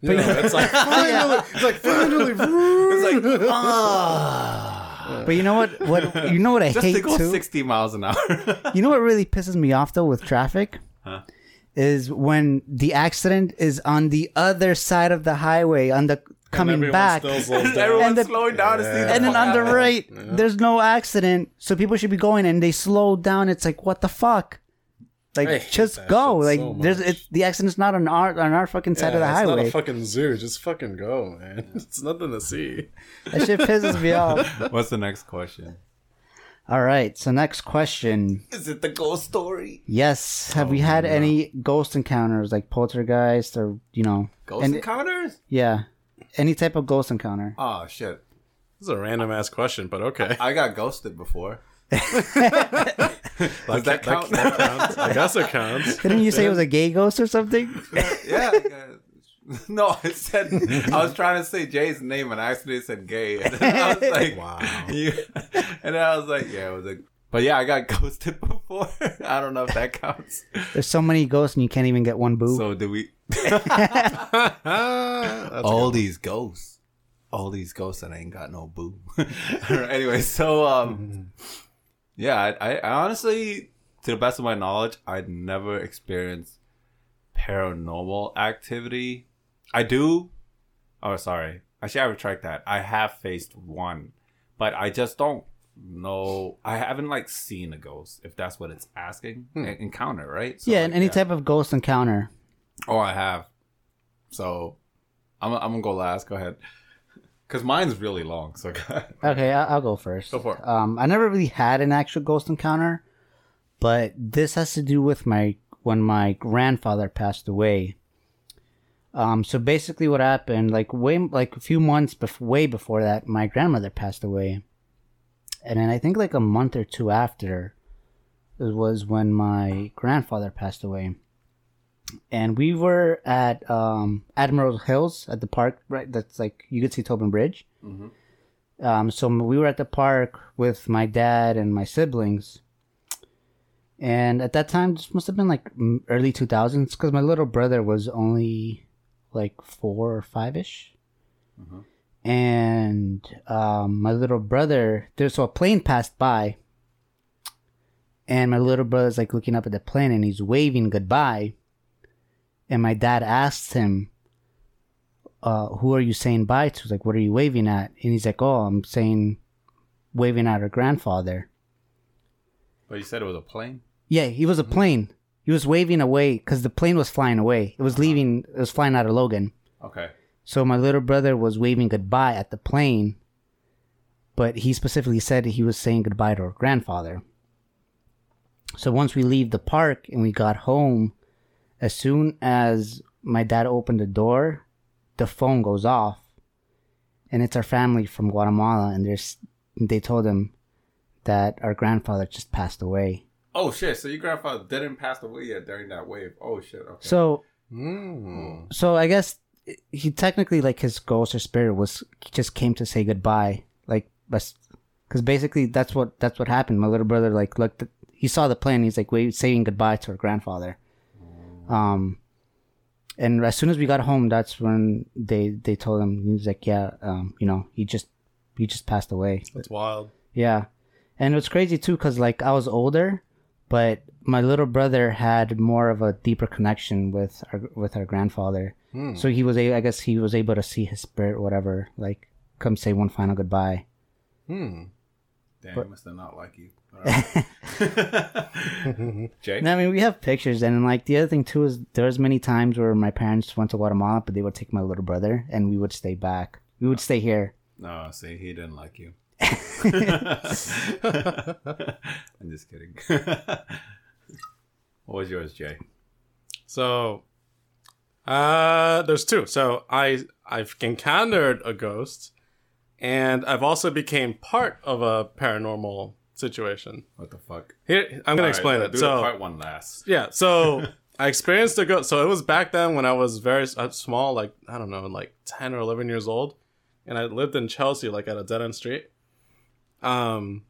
You know, it's like finally, it's like finally, it's like ah. But you know what? What you know what I just to hate go too. sixty miles an hour. You know what really pisses me off though with traffic Huh? Is when the accident is on the other side of the highway on the coming everyone back. still slows down. Everyone's And the- slowing down to see and then on the happen. right, there's no accident, so people should be going, and they slow down. It's like, what the fuck? Like, just go. Like, so there's much. it's the accident's not on our on our fucking side of the Yeah, it's not highway. a fucking zoo. Just fucking go, man. It's nothing to see. that shit pisses me off. What's the next question? All right, so next question. Is it the ghost story? Yes, have we Oh, had any ghost encounters like poltergeist or you know, Ghost And- encounters? yeah, any type of ghost encounter? Oh shit! This is a random ass question, but okay. I got ghosted before. Does that count? That, counts. I guess it counts. Didn't you say it was a gay ghost or something? yeah. No, I said I was trying to say Jay's name and I accidentally said gay. And then I was like, Wow. Yeah. And then I was like, yeah, it was a. But yeah, I got ghosted before. I don't know if that counts. There's so many ghosts and you can't even get one boo. So do we? All these ghosts, all these ghosts, and I ain't got no boo. anyway, so um, yeah, I, I, I honestly, to the best of my knowledge, I'd never experienced paranormal activity. I do. Oh, sorry. Actually, I retract that. I have faced one, but I just don't know. I haven't like seen a ghost, if that's what it's asking. En- Encounter, right? So, yeah, like, any type of ghost encounter. Oh, I have. So, I'm, I'm gonna go last. Go ahead, because mine's really long. So. Okay, I- I'll go first. Go for it. Um, I never really had an actual ghost encounter, but this has to do with my when my grandfather passed away. Um, so basically, what happened, like way, like a few months bef- way before that, my grandmother passed away, and then I think like a month or two after, it was when my grandfather passed away. And we were at um, Admiral Hills at the park, right? That's like you could see Tobin Bridge. Um, so we were at the park with my dad and my siblings. And at that time, this must have been like early 2000s because my little brother was only like four or five ish. And um, my little brother, there's so a plane passed by. And my little brother's like looking up at the plane and he's waving goodbye. And my dad asked him, uh, who are you saying bye to? Like, what are you waving at? And he's like, oh, I'm saying, waving at our grandfather. But you said it was a plane. Yeah, he was a plane. He was waving away because the plane was flying away. It was uh-huh. leaving. It was flying out of Logan. Okay. So my little brother was waving goodbye at the plane, but he specifically said he was saying goodbye to our grandfather. So once we leave the park and we got home, as soon as my dad opened the door, the phone goes off, and it's our family from Guatemala, and there's they told him that our grandfather just passed away. Oh shit! So your grandfather didn't pass away yet during that wave. Oh shit! Okay. So Mm. so I guess he technically like his ghost or spirit was just came to say goodbye, like because basically that's what that's what happened. My little brother like looked, at, he saw the plane. He's like wait, saying goodbye to her grandfather. Um, and as soon as we got home, that's when they they told him he was like, yeah, um, you know, he just he just passed away. That's wild. Yeah, and it was crazy too because like I was older, but my little brother had more of a deeper connection with our with our grandfather. So he was a I guess he was able to see his spirit, whatever, like come say one final goodbye. Hmm. Damn, he must have not like you. All right. Jay. And I mean, we have pictures, and like the other thing too is there was many times where my parents went to Guatemala, but they would take my little brother, and we would stay back. We would stay here. No, see, he didn't like you. I'm just kidding. what was yours, Jay? So, uh, there's two. So I I've encountered a ghost, and I've also became part of a paranormal situation. What the fuck? Here, I'm gonna explain it. So part one last. yeah, so I experienced a ghost. So it was back then when I was very uh, small, like I don't know, like ten or eleven years old, and I lived in Chelsea, like at a dead end street. Um,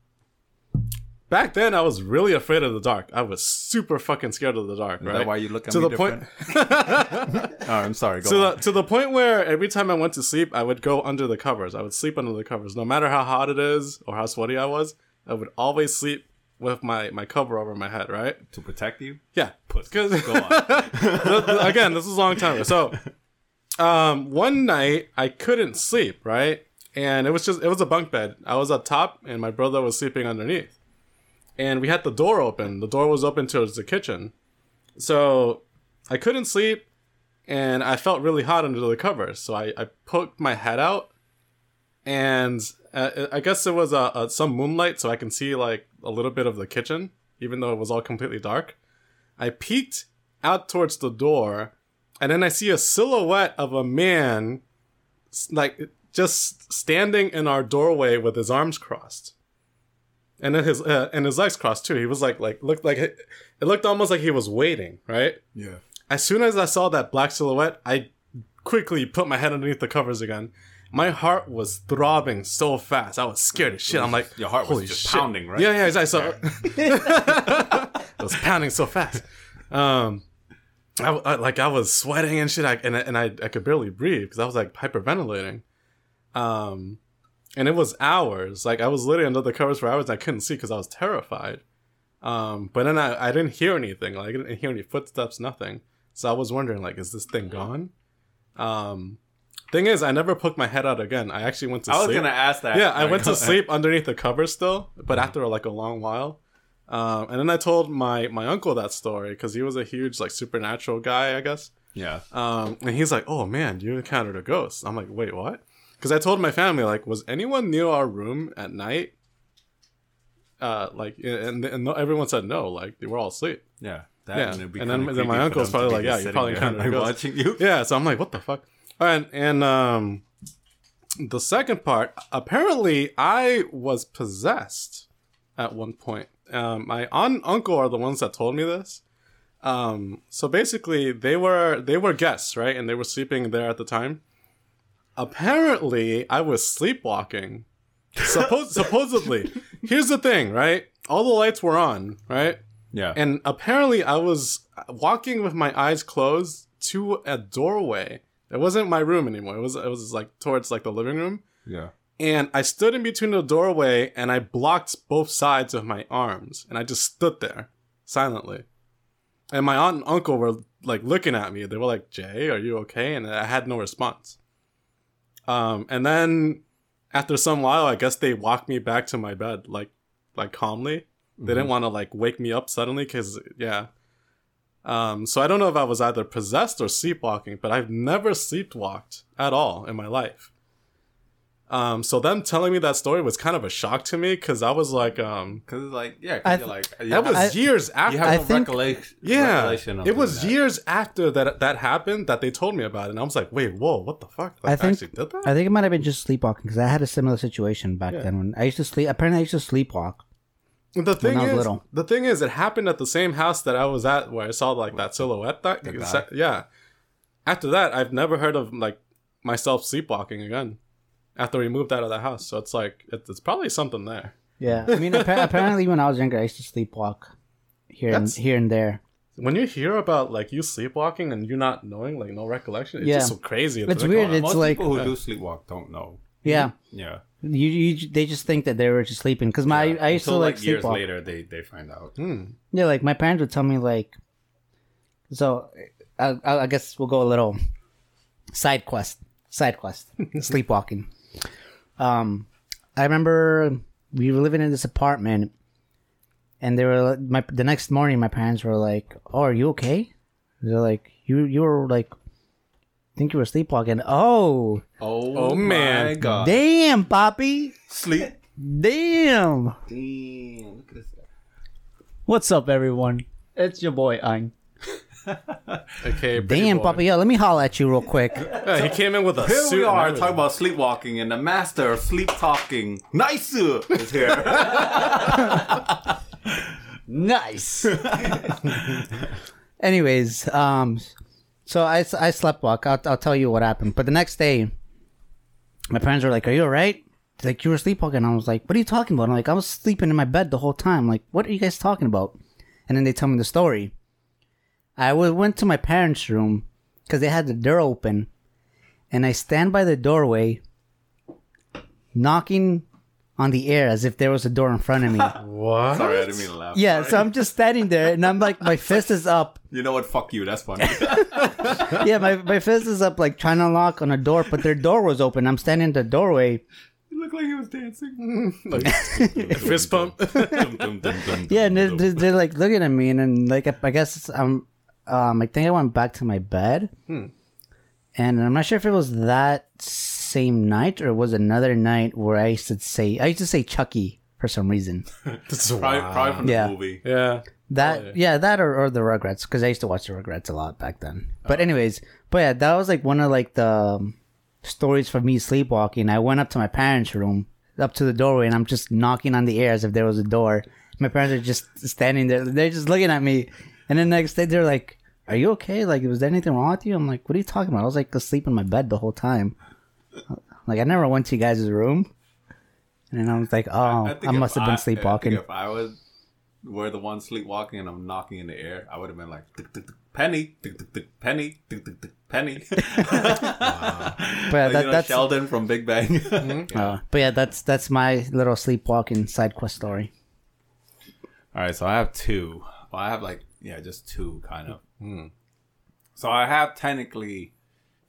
back then I was really afraid of the dark. I was super fucking scared of the dark. Is right? that why you look at to me the point. oh, I'm sorry. Go to on. the to the point where every time I went to sleep, I would go under the covers. I would sleep under the covers, no matter how hot it is or how sweaty I was. I would always sleep with my my cover over my head. Right? to protect you? Yeah. Because again, this is a long time ago. So um, one night I couldn't sleep, right? And it was just it was a bunk bed. I was up top, and my brother was sleeping underneath. And we had the door open. The door was open towards the kitchen, so I couldn't sleep, and I felt really hot under the covers. So I, I poked my head out, and uh, I guess it was uh, uh, some moonlight, so I can see like a little bit of the kitchen, even though it was all completely dark. I peeked out towards the door, and then I see a silhouette of a man, like just standing in our doorway with his arms crossed, and then his uh, and his legs crossed too. He was like like looked like it looked almost like he was waiting, right? Yeah. As soon as I saw that black silhouette, I quickly put my head underneath the covers again. My heart was throbbing so fast. I was scared as shit. I'm like, Your heart was just shit. pounding, right? Yeah, yeah, exactly. So it was pounding so fast. Um, I, I- like I was sweating and shit, I, and I, and I I could barely breathe because I was like hyperventilating. Um, and it was hours. Like I was literally under the covers for hours. And I couldn't see because I was terrified. Um, but then I, I didn't hear anything. Like I didn't hear any footsteps, nothing. So I was wondering, like, is this thing gone? Um, thing is, I never poked my head out again. I actually went to sleep. I was sleep. gonna ask that. Yeah, I went to sleep underneath the covers still, but after like a long while. Um, and then I told my my uncle that story because he was a huge like supernatural guy, I guess. Yeah. Um, and he's like, "Oh man, you encountered a ghost." I'm like, "Wait, what?" Because I told my family like, "Was anyone near our room at night?" Uh, like, and, and no- everyone said no. Like they were all asleep. Yeah. That, Yeah. be And then- then my uncle's probably like, "Yeah, you sitting probably kind encountered a like, ghost." watching you. Yeah, so I'm like, what the fuck? And and um, the second part, apparently, I was possessed at one point. Um, my aunt and uncle are the ones that told me this. Um, so basically, they were they were guests, right, and they were sleeping there at the time. Apparently, I was sleepwalking. Suppos- supposedly, here's the thing, right? All the lights were on, right? Yeah. And apparently, I was walking with my eyes closed to a doorway. It wasn't my room anymore. It was it was like towards like the living room. yeah. And I stood in between the doorway and I blocked both sides of my arms. And I just stood there silently. And my aunt and uncle were like looking at me. They were like, Jay, are you okay? And I had no response. Um, and then after some while, I guess they walked me back to my bed, like like calmly. They didn't want to like wake me up suddenly because yeah. Um, so I don't know if I was either possessed or sleepwalking, but I've never sleepwalked at all in my life. Um, so them telling me that story was kind of a shock to me because I was like, um, Because it's like, yeah, I because you're like, you that was have, years you after. have I no think- recollection. yeah, recollection of it was that. years after that that happened that they told me about it, and I was like, wait, whoa, what the fuck? Like, I think- actually did that? I think it might have been just sleepwalking because I had a similar situation back Yeah. then when I used to sleep. Apparently, I used to sleepwalk. The thing I was is, little. the thing is, it happened at the same house that I was at, where I saw like that silhouette. That The guy? se- yeah. After that, I've never heard of like myself sleepwalking again. After we moved out of the house, so it's like it, it's probably something there. Yeah, I mean, appa- apparently when I was younger, I used to sleepwalk here and here and there. When you hear about like you sleepwalking and you not knowing, like no recollection, it's Yeah. just so crazy. to It's think weird, about. it's Most like- people who Yeah. do sleepwalk don't know. Yeah, Yeah. you, you they just think that they were just sleeping because my Yeah. I used Until, to like, years sleepwalk. later they they find out. Hmm. Yeah, like my parents would tell me like, so I, I I guess we'll go a little side quest, side quest, sleepwalking. Um, I remember we were living in this apartment, and they were my the next morning. My parents were like, "Oh, are you okay?" They're like, "You you were like, think you were sleepwalking." Oh, Oh, man. my god. damn, Poppy, Sleep. damn. Damn. Look at this guy. What's up, everyone? It's your boy Ang. Okay, Damn, boy. Poppy, yo, let me holler at you real quick. Yeah, he came in with a Here suit. we are talking about sleepwalking, and the master of sleep talking, Nice, is here. Nice. Anyways, um, so I, I slept walk. I'll, I'll tell you what happened. But the next day, my parents were like, "Are you alright?" They're like, "You were sleepwalking." I was like, "What are you talking about?" I'm like, "I was sleeping in my bed the whole time." Like, what are you guys talking about? And then they tell me the story. I w- went to my parents' room because they had the door open, and I stand by the doorway, knocking on the air as if there was a door in front of me. What? Sorry, I didn't mean to laugh. yeah, Sorry. so I'm just standing there and I'm like, my fist is up. You know what? Fuck you. That's funny. Yeah, my, my fist is up, like trying to lock on a door, but their door was open. I'm standing in the doorway. you look like he was dancing. like, fist pump. Yeah, and they're, they're, they're, like looking at me, and then like I guess um um I think I went back to my bed, and I'm not sure if it was that same night or it was another night where I used to say I used to say Chucky for some reason. That's Probably, wild. probably from the Yeah. movie. Yeah. That yeah. that or, or the Rugrats because I used to watch the Rugrats a lot back then. But anyways, but yeah, that was like one of like the um, stories for me sleepwalking. I went up to my parents' room, up to the doorway, and I'm just knocking on the air as if there was a door. My parents are just standing there. They're just looking at me, and then next day they're like, "Are you okay? Like, was there anything wrong with you?" I'm like, "What are you talking about?" I was like asleep in my bed the whole time. Like I never went to you guys' room. And then I was like, "Oh, I, think must have been I- I sleepwalking." if I was were the one sleepwalking and I'm knocking in the air, I would have been like tick, tick, tick, penny, tick, tick, tick, penny, tick, tick, tick, penny. But yeah, Like, that, you know, that's Sheldon from Big Bang. Uh, but yeah, that's that's my little sleepwalking side quest story. All right, so I have two. Well, I have like yeah, just two kind of. So I have technically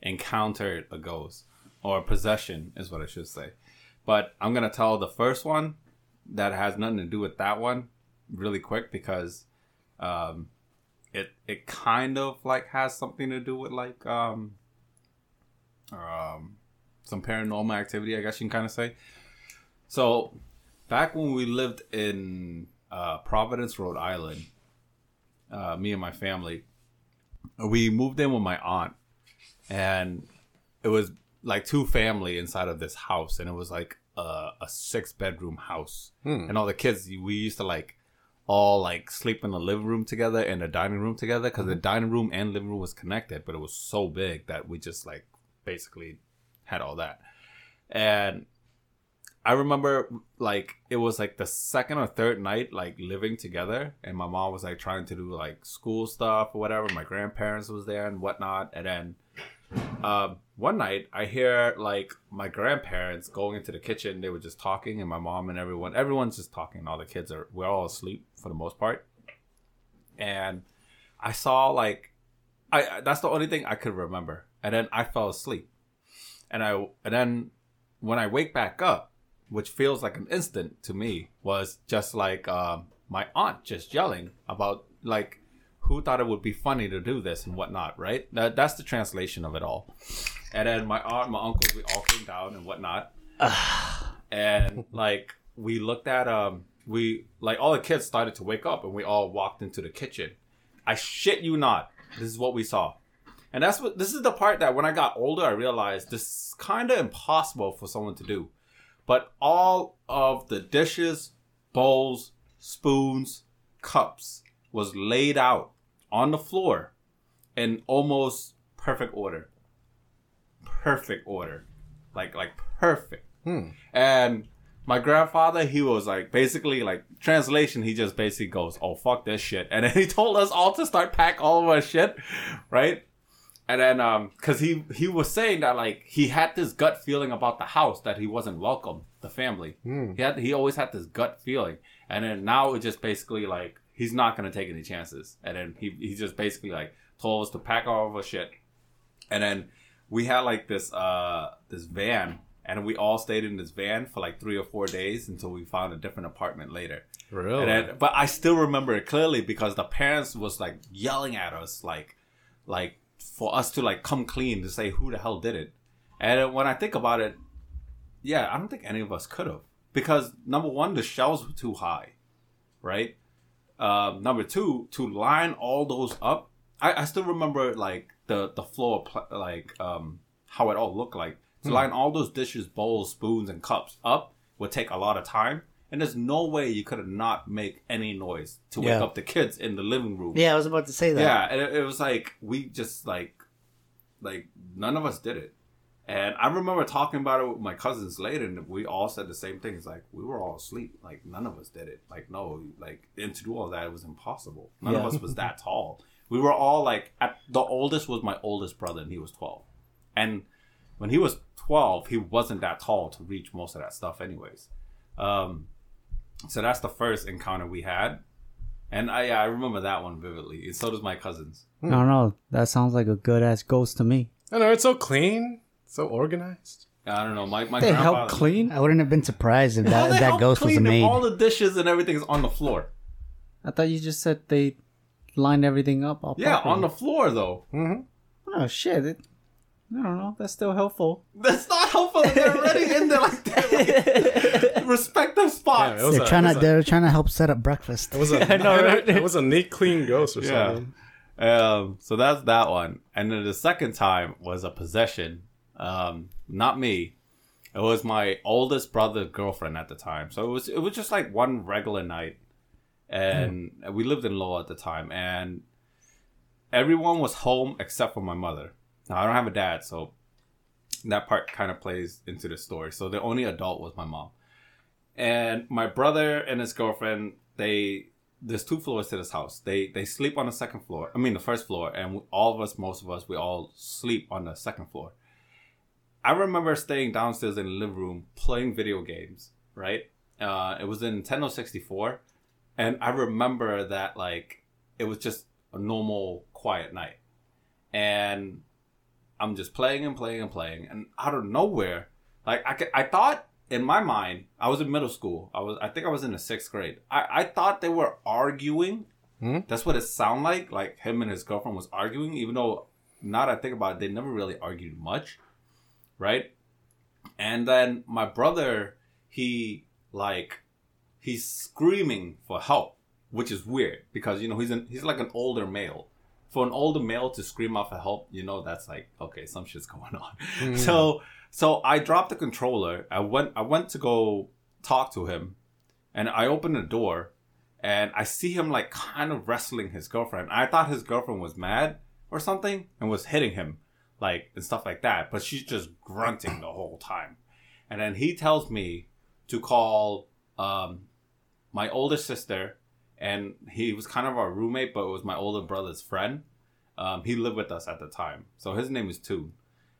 encountered a ghost or a possession is what I should say, but I'm gonna tell the first one that has nothing to do with that one really quick because um, it it kind of like has something to do with like um, um, some paranormal activity. I guess you can kind of say. So back when we lived in uh, Providence, Rhode Island, uh, me and my family, we moved in with my aunt, and it was like two family inside of this house, and it was like a, a six bedroom house, hmm. and all the kids we used to like all like sleep in the living room together and the dining room together because the hmm. dining room and living room was connected, but it was so big that we just like basically had all that, and I remember like it was like the second or third night like living together and my mom was like trying to do like school stuff or whatever. My grandparents was there and whatnot. And then um, one night I hear like my grandparents going into the kitchen. They were just talking and my mom and everyone, everyone's just talking. All the kids are, we're all asleep for the most part. And I saw like, I, that's the only thing I could remember. And then I fell asleep. And I, and then when I wake back up, which feels like an instant to me, was just like um, my aunt just yelling about like who thought it would be funny to do this and whatnot, right? That, that's the translation of it all. And then my aunt, my uncles, we all came down and whatnot, and like we looked at um, we like all the kids started to wake up and we all walked into the kitchen. I shit you not, this is what we saw. And that's what this is the part that when I got older, I realized this is kind of impossible for someone to do. But all of the dishes, bowls, spoons, cups was laid out on the floor in almost perfect order. Perfect order. Like like perfect. Hmm. And my grandfather, he was like basically like translation, he just basically goes, Oh fuck this shit. And then he told us all to start pack all of our shit, right? And then, um, cause he, he was saying that like, he had this gut feeling about the house that he wasn't welcome, the family. He had, he always had this gut feeling. And then now it just basically like, he's not gonna take any chances. And then he, he just basically like told us to pack all of our shit. And then we had like this, uh, this van and we all stayed in this van for like three or four days until we found a different apartment later. Really? And then, but I still remember it clearly because the parents was like yelling at us, like, like for us to like come clean to say who the hell did it. And when I think about it, yeah, I don't think any of us could have because number one, the shelves were too high, right? Um, number two, to line all those up, I, I still remember like the the floor, pl- like um, how it all looked like. To line all those dishes, bowls, spoons, and cups up would take a lot of time. And there's no way you could have not make any noise to wake Yeah. up the kids in the living room. Yeah, I was about to say that. Yeah, and it, it was like we just like, like none of us did it. And I remember talking about it with my cousins later, and we all said the same thing. It's like we were all asleep. Like none of us did it. Like no, like and to do all that it was impossible. None of us was that tall. We were all like at the oldest was my oldest brother, and he was twelve. And when he was twelve, he wasn't that tall to reach most of that stuff, anyways. Um, so that's the first encounter we had, and I I remember that one vividly. And so does my cousins. I don't know. That sounds like a good ass ghost to me. I know it's so clean, so organized. I don't know. My my They grandfather, help clean. I wouldn't have been surprised if How that, they if that help ghost was a clean if maid. All the dishes and everything is on the floor. I thought you just said they lined everything up. All Yeah, properly. on the floor though. Mm-hmm. Oh shit! It, I don't know. That's still helpful. That's not helpful. They're already in there like that. Like, respective spots. Yeah, They're a- trying to a- they're trying to help set up breakfast. It was a, I know, right? it was a neat, clean ghost or Yeah. something. Um, so that's that one. And then the second time was a possession. Um, not me. It was my oldest brother's girlfriend at the time. So it was it was just like one regular night. And we lived in Lowell at the time and everyone was home except for my mother. Now I don't have a dad, so that part kind of plays into the story. So the only adult was my mom. And my brother and his girlfriend, they there's two floors to this house. They they sleep on the second floor. I mean the first floor, and we, all of us, most of us, we all sleep on the second floor. I remember staying downstairs in the living room playing video games. Right, uh, it was a Nintendo 64, and I remember that like it was just a normal quiet night, and I'm just playing and playing and playing, and out of nowhere, like I, I thought in my mind, I was in middle school. I was, I think I was in the sixth grade. I, I thought they were arguing. Hmm? That's what it sounded like. Like him and his girlfriend was arguing, even though now that I think about it, they never really argued much, right? And then my brother, he like, he's screaming for help, which is weird because you know he's an, he's like an older male. For an older male to scream out for help, you know that's like okay, some shit's going on. So so I dropped the controller. I went I went to go talk to him, and I opened the door, and I see him like kind of wrestling his girlfriend. I thought his girlfriend was mad or something and was hitting him, like and stuff like that. But she's just grunting the whole time. And then he tells me to call um, my older sister, and he was kind of our roommate, but it was my older brother's friend. Um, he lived with us at the time, so his name is Toon.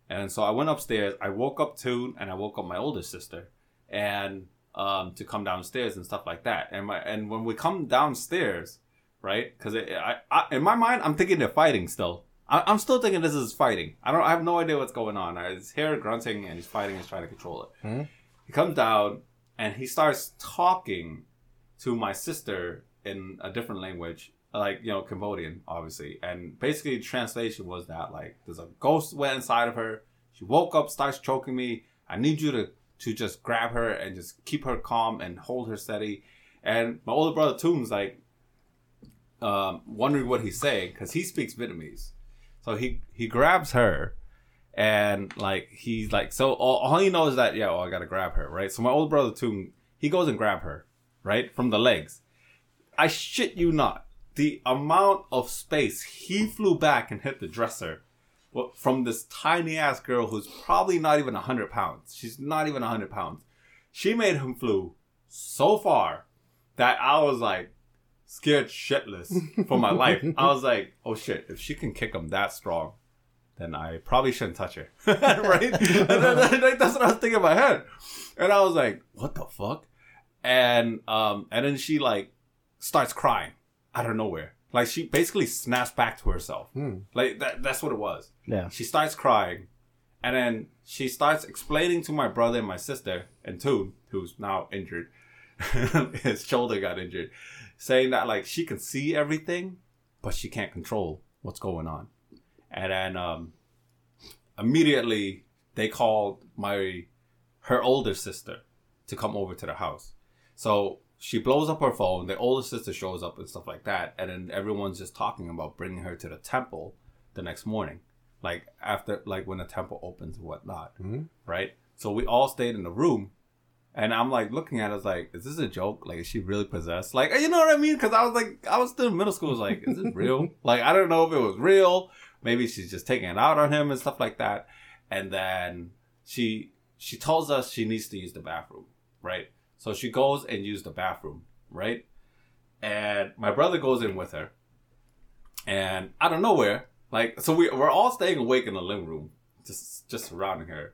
And so I went upstairs. I woke up Toon, and I woke up my older sister, and um, to come downstairs and stuff like that. And my and when we come downstairs, right? Because I, I, in my mind, I'm thinking they're fighting still. I, I'm still thinking this is fighting. I don't. I have no idea what's going on. His hair grunting, and he's fighting. He's trying to control it. He comes down, and he starts talking to my sister in a different language, like you know Cambodian, obviously. And basically, translation was that like there's a ghost went inside of her. She woke up, starts choking me. I need you to to just grab her and just keep her calm and hold her steady. And my older brother Toon's like um, wondering what he's saying because he speaks Vietnamese. So he he grabs her and like he's like so all, all he knows is that yeah, oh, I gotta grab her, right? So my older brother Toon, he goes and grab her, right? From the legs. I shit you not. The amount of space he flew back and hit the dresser well, from this tiny ass girl who's probably not even 100 pounds. She's not even 100 pounds. She made him flew so far that I was like scared shitless for my life. I was like, oh shit, if she can kick him that strong, then I probably shouldn't touch her. right? and then, like, that's what I was thinking in my head. And I was like, what the fuck? And um and then she like starts crying out of nowhere. Like she basically snaps back to herself. Like that that's what it was. Yeah. She starts crying, and then she starts explaining to my brother and my sister and Toon, who's now injured, his shoulder got injured, saying that like she can see everything, but she can't control what's going on. And then um, immediately they called my her older sister to come over to the house. So she blows up her phone. The older sister shows up and stuff like that, and then everyone's just talking about bringing her to the temple the next morning, like after like when the temple opens and whatnot, mm-hmm. right? So we all stayed in the room, and I'm like looking at us like, is this a joke? Like, is she really possessed? Like, you know what I mean? Because I was like, I was still in middle school. I was like, is this real? like, I don't know if it was real. Maybe she's just taking it out on him and stuff like that. And then she she tells us she needs to use the bathroom, right? So she goes and uses the bathroom, right? And my brother goes in with her. And out of nowhere, like so we we're all staying awake in the living room, just just surrounding her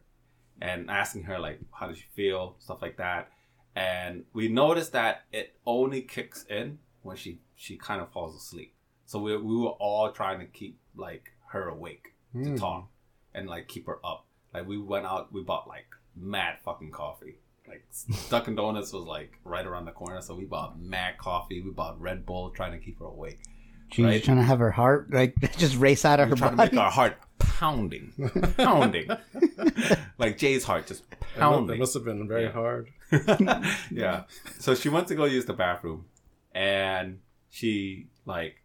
and asking her like how does she feel, stuff like that. and we noticed that it only kicks in when she she kind of falls asleep. So we we were all trying to keep like her awake to Hmm. talk and like keep her up. Like we went out, we bought like mad fucking coffee. Like Dunkin' Donuts was like right around the corner, so we bought mad coffee. We bought Red Bull, trying to keep her awake. She's Right. trying to have her heart like just race out of her We're trying body. to make our heart pounding, pounding, like Jay's heart just That mu- That must have been very Yeah. hard. yeah. So she went to go use the bathroom, and she like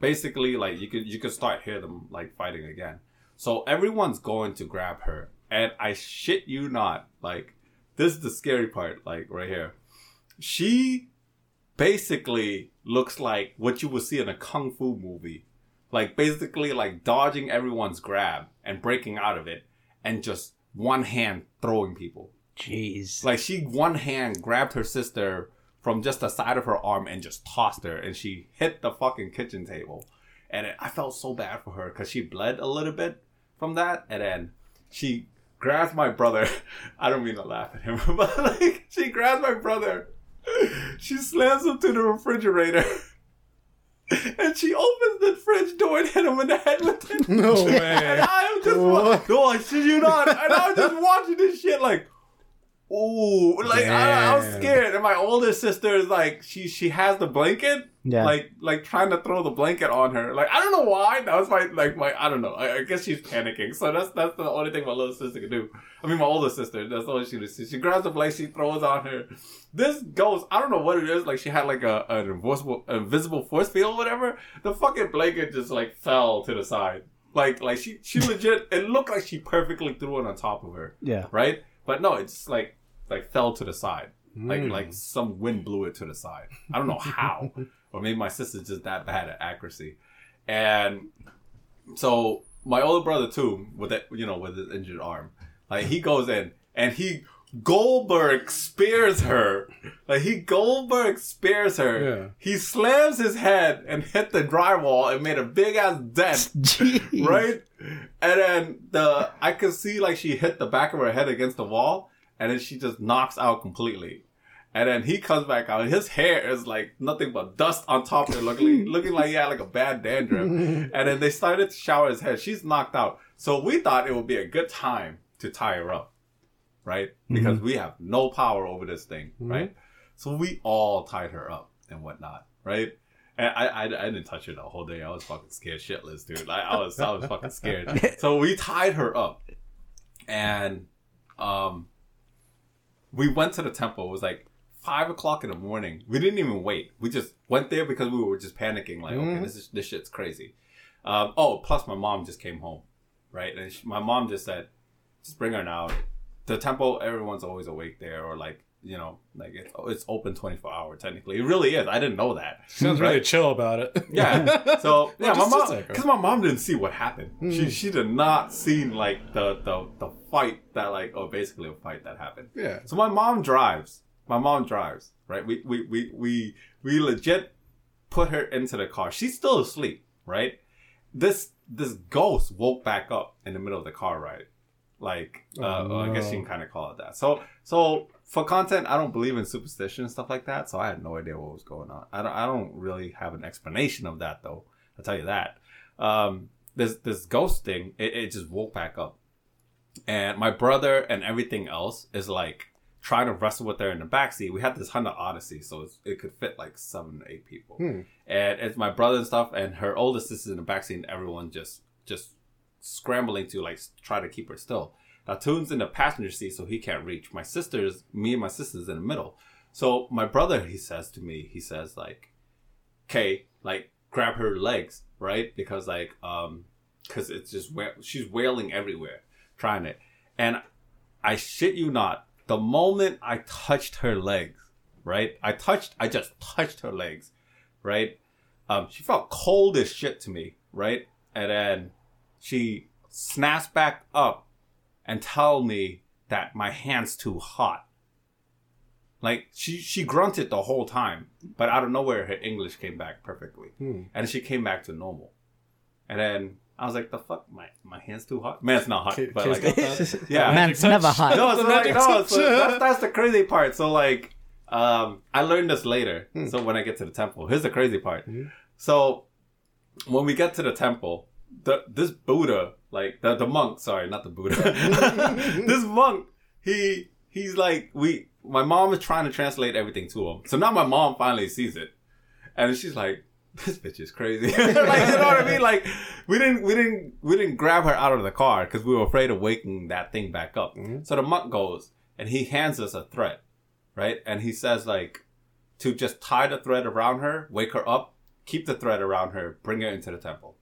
basically like you could you could start hear them like fighting again. So everyone's going to grab her, and I shit you not, like this is the scary part, like right here. She basically looks like what you would see in a kung fu movie, like basically like dodging everyone's grab and breaking out of it, and just one hand throwing people. Jeez. Like she one hand grabbed her sister from just the side of her arm and just tossed her, and she hit the fucking kitchen table. And it, I felt so bad for her because she bled a little bit from that, and then she grabs my brother. I don't mean to laugh at him, but like she grabs my brother. She slams him to the refrigerator. And she opens the fridge door and hit him in the head with it. No And way. I am just wa- no, I shit you not. And I was just watching this shit like, ooh, like I, I was scared. And my older sister is like, she she has the blanket, Yeah. like like trying to throw the blanket on her. Like I don't know why. That was my like my I don't know. I, I guess she's panicking. So that's that's the only thing my little sister can do. I mean, my older sister. That's all she does. She grabs the blanket, she throws on her. This goes. I don't know what it is. Like she had like a an invisible invisible force field, or whatever. The fucking blanket just like fell to the side. Like like she she legit. It looked like she perfectly threw it on top of her, yeah. right? But no, it's like like fell to the side. Like Mm. like some wind blew it to the side. I don't know how, or maybe my sister's just that bad at accuracy. And so my older brother too, with that you know with his injured arm, like he goes in and he Goldberg spears her. Like he Goldberg spears her. Yeah. He slams his head and hit the drywall and made a big ass dent Jeez. right? And then the I could see like she hit the back of her head against the wall, and then she just knocks out completely. And then he comes back out. His hair is like nothing but dust on top of it, looking looking like he had like a bad dandruff. and then they started to shower his head. She's knocked out. So we thought it would be a good time to tie her up, right? Because we have no power over this thing, right? So we all tied her up and whatnot, right? And I, I, I didn't touch her the whole day. I was fucking scared shitless, dude. Like, I was I was fucking scared. So we tied her up, and um, we went to the temple. It was like five o'clock in the morning. We didn't even wait. We just went there because we were just panicking. Like, okay, Mhm. this is this shit's crazy. Um, oh, plus my mom just came home, right? And she, my mom just said, just bring her now. The temple, everyone's always awake there, or like you know, like it's it's open twenty four hour technically. It really is. I didn't know that. Sounds really chill about it. Yeah. So yeah, my mom because my mom didn't see what happened. She she did not see like the the the fight that like or basically a fight that happened. yeah. So my mom drives. My mom drives. Right. We we we we we legit put her into the car. She's still asleep. Right. This this ghost woke back up in the middle of the car ride. Like uh, Oh, I guess you can kind of call it that. So so for content, I don't believe in superstition and stuff like that. So I had no idea what was going on. I don't I don't really have an explanation of that though. I'll tell you that. Um, this this ghost thing, it, it just woke back up, and my brother and everything else is like trying to wrestle with her in the backseat. We had this Honda Odyssey, so it's, it could fit like seven, eight people. Hmm. And it's my brother and stuff, and her oldest sister's in the backseat, and everyone just just scrambling to like try to keep her still. Now Toon's in the passenger seat, so he can't reach. My sister's, me and my sister's in the middle. So my brother, he says to me, he says like, "Okay, like grab her legs, right? Because like, um, because it's just wa- she's wailing everywhere, trying it." And I shit you not, the moment I touched her legs, right? I touched, I just touched her legs, right? Um, she felt cold as shit to me, right? And then she snaps back up and tell me that my hand's too hot. Like she she grunted the whole time, but out of nowhere her English came back perfectly, Hmm. and she came back to normal. And then I was like, the fuck, my my hand's too hot. Man, it's not hot, Case but like, got that? yeah, Man's never hot. no, so The like, no, touch. so that's, that's the crazy part. So like, um, I learned this later. So when I get to the temple, here's the crazy part. So when we get to the temple, the this Buddha, like the the monk, sorry, not the Buddha, this monk, he he's like we. My mom is trying to translate everything to him. So now my mom finally sees it, and she's like, "This bitch is crazy." like you know what I mean? Like we didn't we didn't we didn't grab her out of the car because we were afraid of waking that thing back up. Mm-hmm. So the monk goes and he hands us a thread, right? And he says like to just tie the thread around her, wake her up, keep the thread around her, bring her into the temple,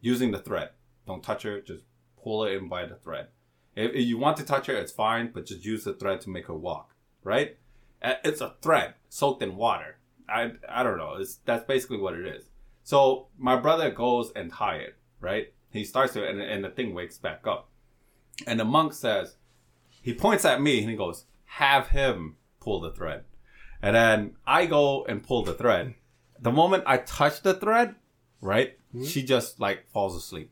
using the thread. Don't touch her, just pull her in by the thread. If, if you want to touch her, it's fine, but just use the thread to make her walk, right? It's a thread soaked in water. I, I don't know. It's that's basically what it is. So my brother goes and tie it, right? He starts to, and, and the thing wakes back up. And the monk says, he points at me and he goes, have him pull the thread. And then I go and pull the thread. The moment I touch the thread, right, hmm? she just like falls asleep.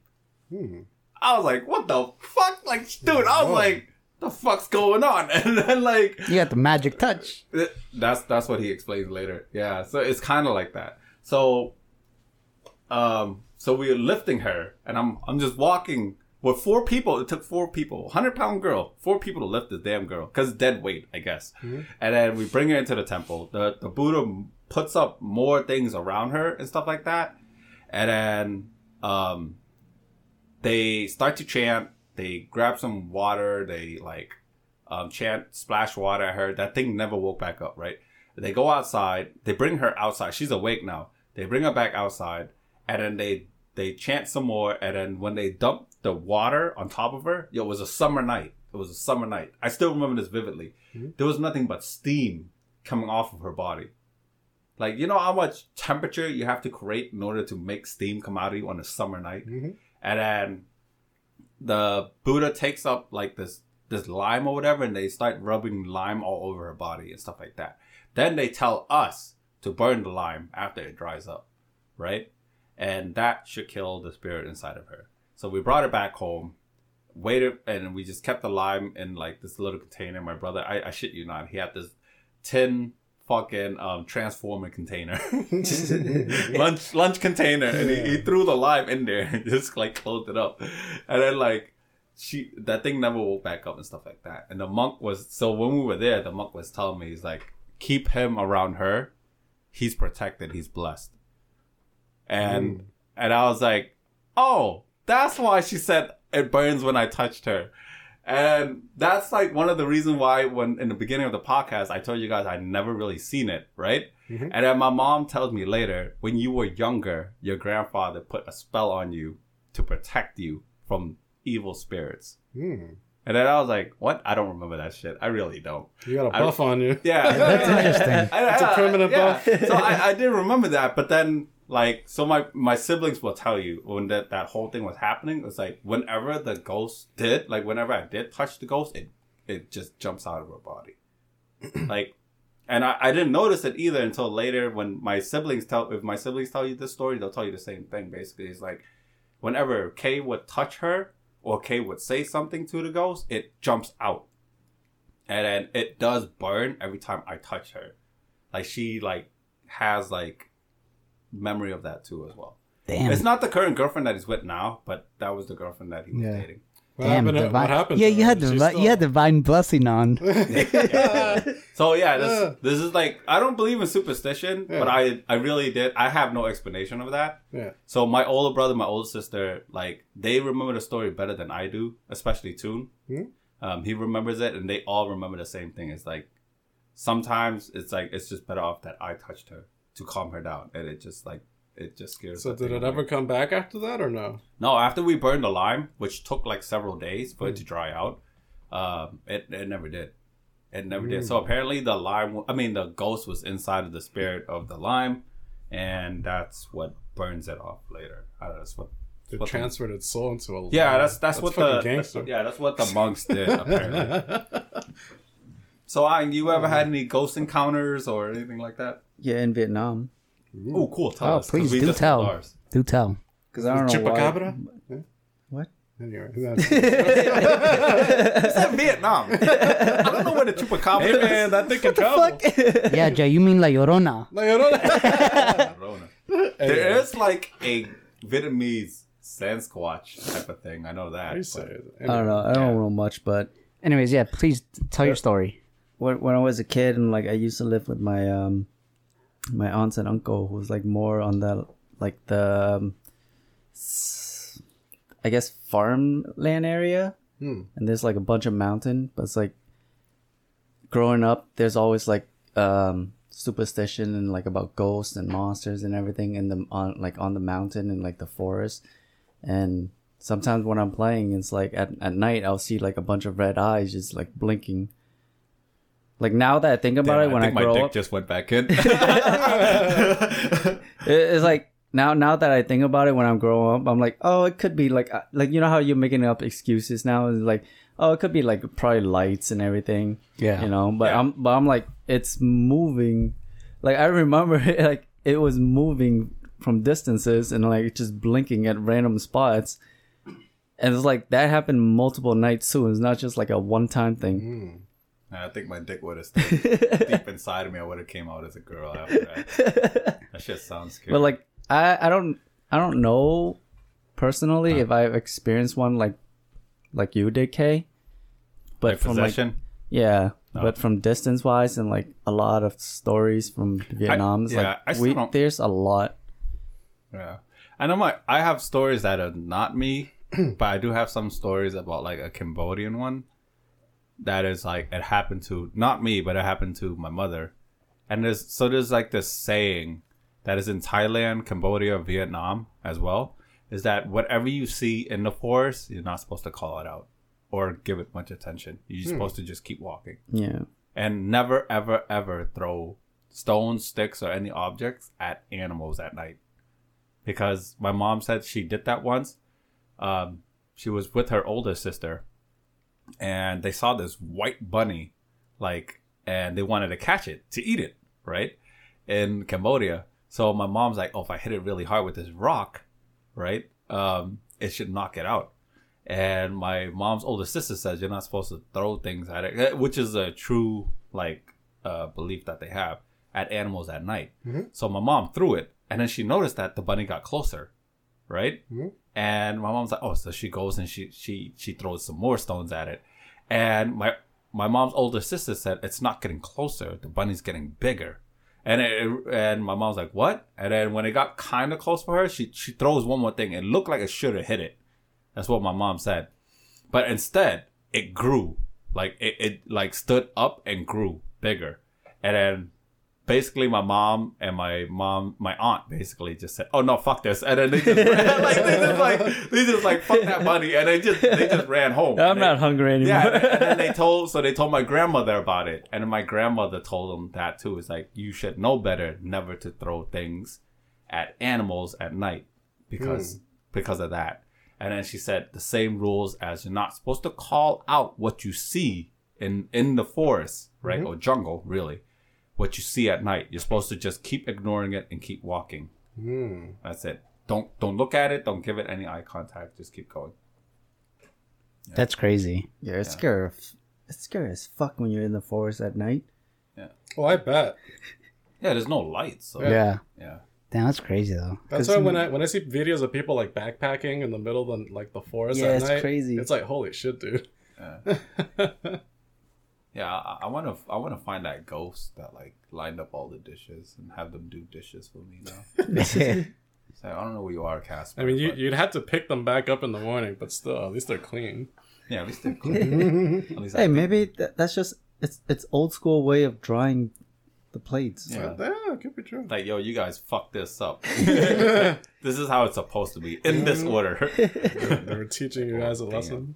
Hmm. I was like, what the fuck? Like, dude, I was like, the fuck's going on? And then like, You got the magic touch. that's that's what he explains later. Yeah, so it's kind of like that. So, um, so we are lifting her, and I'm I'm just walking with four people. It took four people, hundred pound girl, four people to lift this damn girl because dead weight, I guess. And then we bring her into the temple. The the Buddha puts up more things around her and stuff like that, and then um, they start to chant. They grab some water. They like um, chant, splash water at her. That thing never woke back up, right? They go outside. They bring her outside. She's awake now. They bring her back outside, and then they they chant some more. And then when they dump the water on top of her, yo, it was a summer night. It was a summer night. I still remember this vividly. There was nothing but steam coming off of her body. Like you know how much temperature you have to create in order to make steam come out of you on a summer night, and then the Buddha takes up like this this lime or whatever, and they start rubbing lime all over her body and stuff like that. Then they tell us to burn the lime after it dries up, right? And that should kill the spirit inside of her. So we brought her back home, waited, and we just kept the lime in like this little container. My brother, I, I shit you not, he had this tin fucking um transformer container. Lunch lunch container. And he, he threw the lime in there and just like closed it up. And then like she that thing never woke back up and stuff like that. And the monk was so when we were there the monk was telling me he's like keep him around her. He's protected. He's blessed. And and i was like oh that's why she said it burns when i touched her and that's like one of the reasons why when in the beginning of the podcast I told you guys I'd never really seen it, right? And then my mom tells me later, when you were younger, your grandfather put a spell on you to protect you from evil spirits. Hmm. And then I was like, what? I don't remember that shit. I really don't. You got a buff on you. Yeah, That's interesting. It's a permanent buff. so I, I did remember that, but then like so my my siblings will tell you when that that whole thing was happening. It's like whenever the ghost did, like whenever I did touch the ghost, it it just jumps out of her body, like. And I, I didn't notice it either until later when my siblings tell if my siblings tell you this story, they'll tell you the same thing. Basically, it's like whenever Kay would touch her or Kay would say something to the ghost, it jumps out. And then it does burn every time I touch her. Like she like has like memory of that too as well. Damn. It's not the current girlfriend that he's with now, but that was the girlfriend that he was Yeah. dating. What Damn, happened? divine. What happened? Yeah, you had She's divi- still- you had divine blessing on. So yeah, this Yeah. this is like I don't believe in superstition, Yeah. but I I really did. I have no explanation of that. Yeah. So my older brother, my older sister, like they remember the story better than I do, especially Toon. Hmm? Um, he remembers it, and they all remember the same thing. It's like sometimes it's like it's just better off that I touched her to calm her down, and it just like it just scares. So did it away. ever come back after that or no? No, after we burned the lime, which took like several days for it Hmm. to dry out, um, it it never did. It never did. Hmm. So apparently the lime, I mean the ghost was inside of the spirit of the lime, and that's what burns it off later. I don't know, that's what. It the- transferred its soul into a. yeah, that's that's, what the gangster. yeah that's what the monks did apparently. so, I you ever had any ghost encounters or anything like that? yeah, in Vietnam. Oh, cool. Tell Oh, us. 'cause please we do just tell. told ours. Do tell. Because I don't know why. Chupacabra? Yeah. What? Anyway, that's- It's in Vietnam. I don't know where the chupacabra Hey is. man, that thing can travel. yeah, Jay, you mean La Llorona? No, you don't- Rona. There is like a Vietnamese Sasquatch type of thing. I know that. I but- say it. I don't know. I don't know much, but Anyways, yeah, please tell your story. When when I was a kid and like I used to live with my um my aunts and uncle who was like more on the like the um, I guess farmland area. Hmm. And there's like a bunch of mountain, but it's like growing up there's always like um superstition and like about ghosts and monsters and everything in the on like on the mountain and like the forest. And sometimes when I'm playing it's like at, at night I'll see like a bunch of red eyes just like blinking. Like now that I think about Damn, it, when I, think my grow dick up, just went back in. it's like now now that I think about it, when I'm growing up, I'm like, oh, it could be like uh, like you know how you're making up excuses now. It's like, oh, it could be like probably lights and everything. Yeah. you know. But Yeah. I'm but I'm like, it's moving. Like I remember, it, like it was moving from distances and like just blinking at random spots. And it's like that happened multiple nights too. It's not just like a one time thing. I think my dick would have stayed deep inside of me. I would have came out as a girl after that. That shit sounds scary. But like I I don't I don't know personally if I've experienced one like like you did, K. But Like from like yeah, No. but from distance wise and like a lot of stories from Vietnam, it's yeah, I like still we don't- there's a lot. Yeah. I know my I have stories that are not me, but I do have some stories about like a Cambodian one that is like it happened to not me, but it happened to my mother. And there's so there's like this saying that is in Thailand, Cambodia, Vietnam as well, is that whatever you see in the forest, you're not supposed to call it out or give it much attention. You're supposed to just keep walking Yeah. and never ever ever throw stones, sticks, or any objects at animals at night. Because my mom said she did that once. Um, she was with her older sister, and they saw this white bunny, like, and they wanted to catch it to eat it, right, in Cambodia. So my mom's like, "Oh, if I hit it really hard with this rock, right, um, it should knock it out." And my mom's older sister says you're not supposed to throw things at it, which is a true like uh, belief that they have at animals at night. So my mom threw it, and then she noticed that the bunny got closer, right? Mm-hmm. And my mom's like, oh, so she goes and she she she throws some more stones at it, and my my mom's older sister said it's not getting closer, the bunny's getting bigger. And it, and my mom's like, what? And then when it got kind of close for her, she she throws one more thing. It looked like it should have hit it. That's what my mom said. But instead, it grew. Like it, it like stood up and grew bigger. And then basically my mom and my mom my aunt basically just said, Oh no, fuck this. And then they just ran, like they just like they just like fuck that money, and they just they just ran home. I'm And not they- hungry anymore. yeah, and, and then they told so they told my grandmother about it, and my grandmother told them that too. It's like you should know better never to throw things at animals at night because hmm. because of that. And then she said the same rules as you're not supposed to call out what you see in in the forest, right, mm-hmm. or jungle, really, what you see at night. You're supposed to just keep ignoring it and keep walking. Hmm. That's it. Don't don't look at it. Don't give it any eye contact. Just keep going. That's crazy. yeah, it's scary. It's scary as fuck when you're in the forest at night. Yeah. Oh, I bet. Yeah, there's no lights. So, Yeah. yeah. Damn, that's crazy though. That's why when I when I see videos of people like backpacking in the middle of the, like the forest Yeah, at it's night, crazy. It's like holy shit, dude. Yeah, I- I want to. I want to find that ghost that like lined up all the dishes and have them do dishes for me now. So I don't know where you are, Casper. I mean, you but- you'd have to pick them back up in the morning, but still, at least they're clean. yeah, at least they're clean. least Hey, maybe th- that's just it's it's old school way of drying the plates. Yeah. Yeah, it could be true. like, yo, you guys fucked this up. this is how it's supposed to be in this order. they were teaching you guys a Damn. lesson.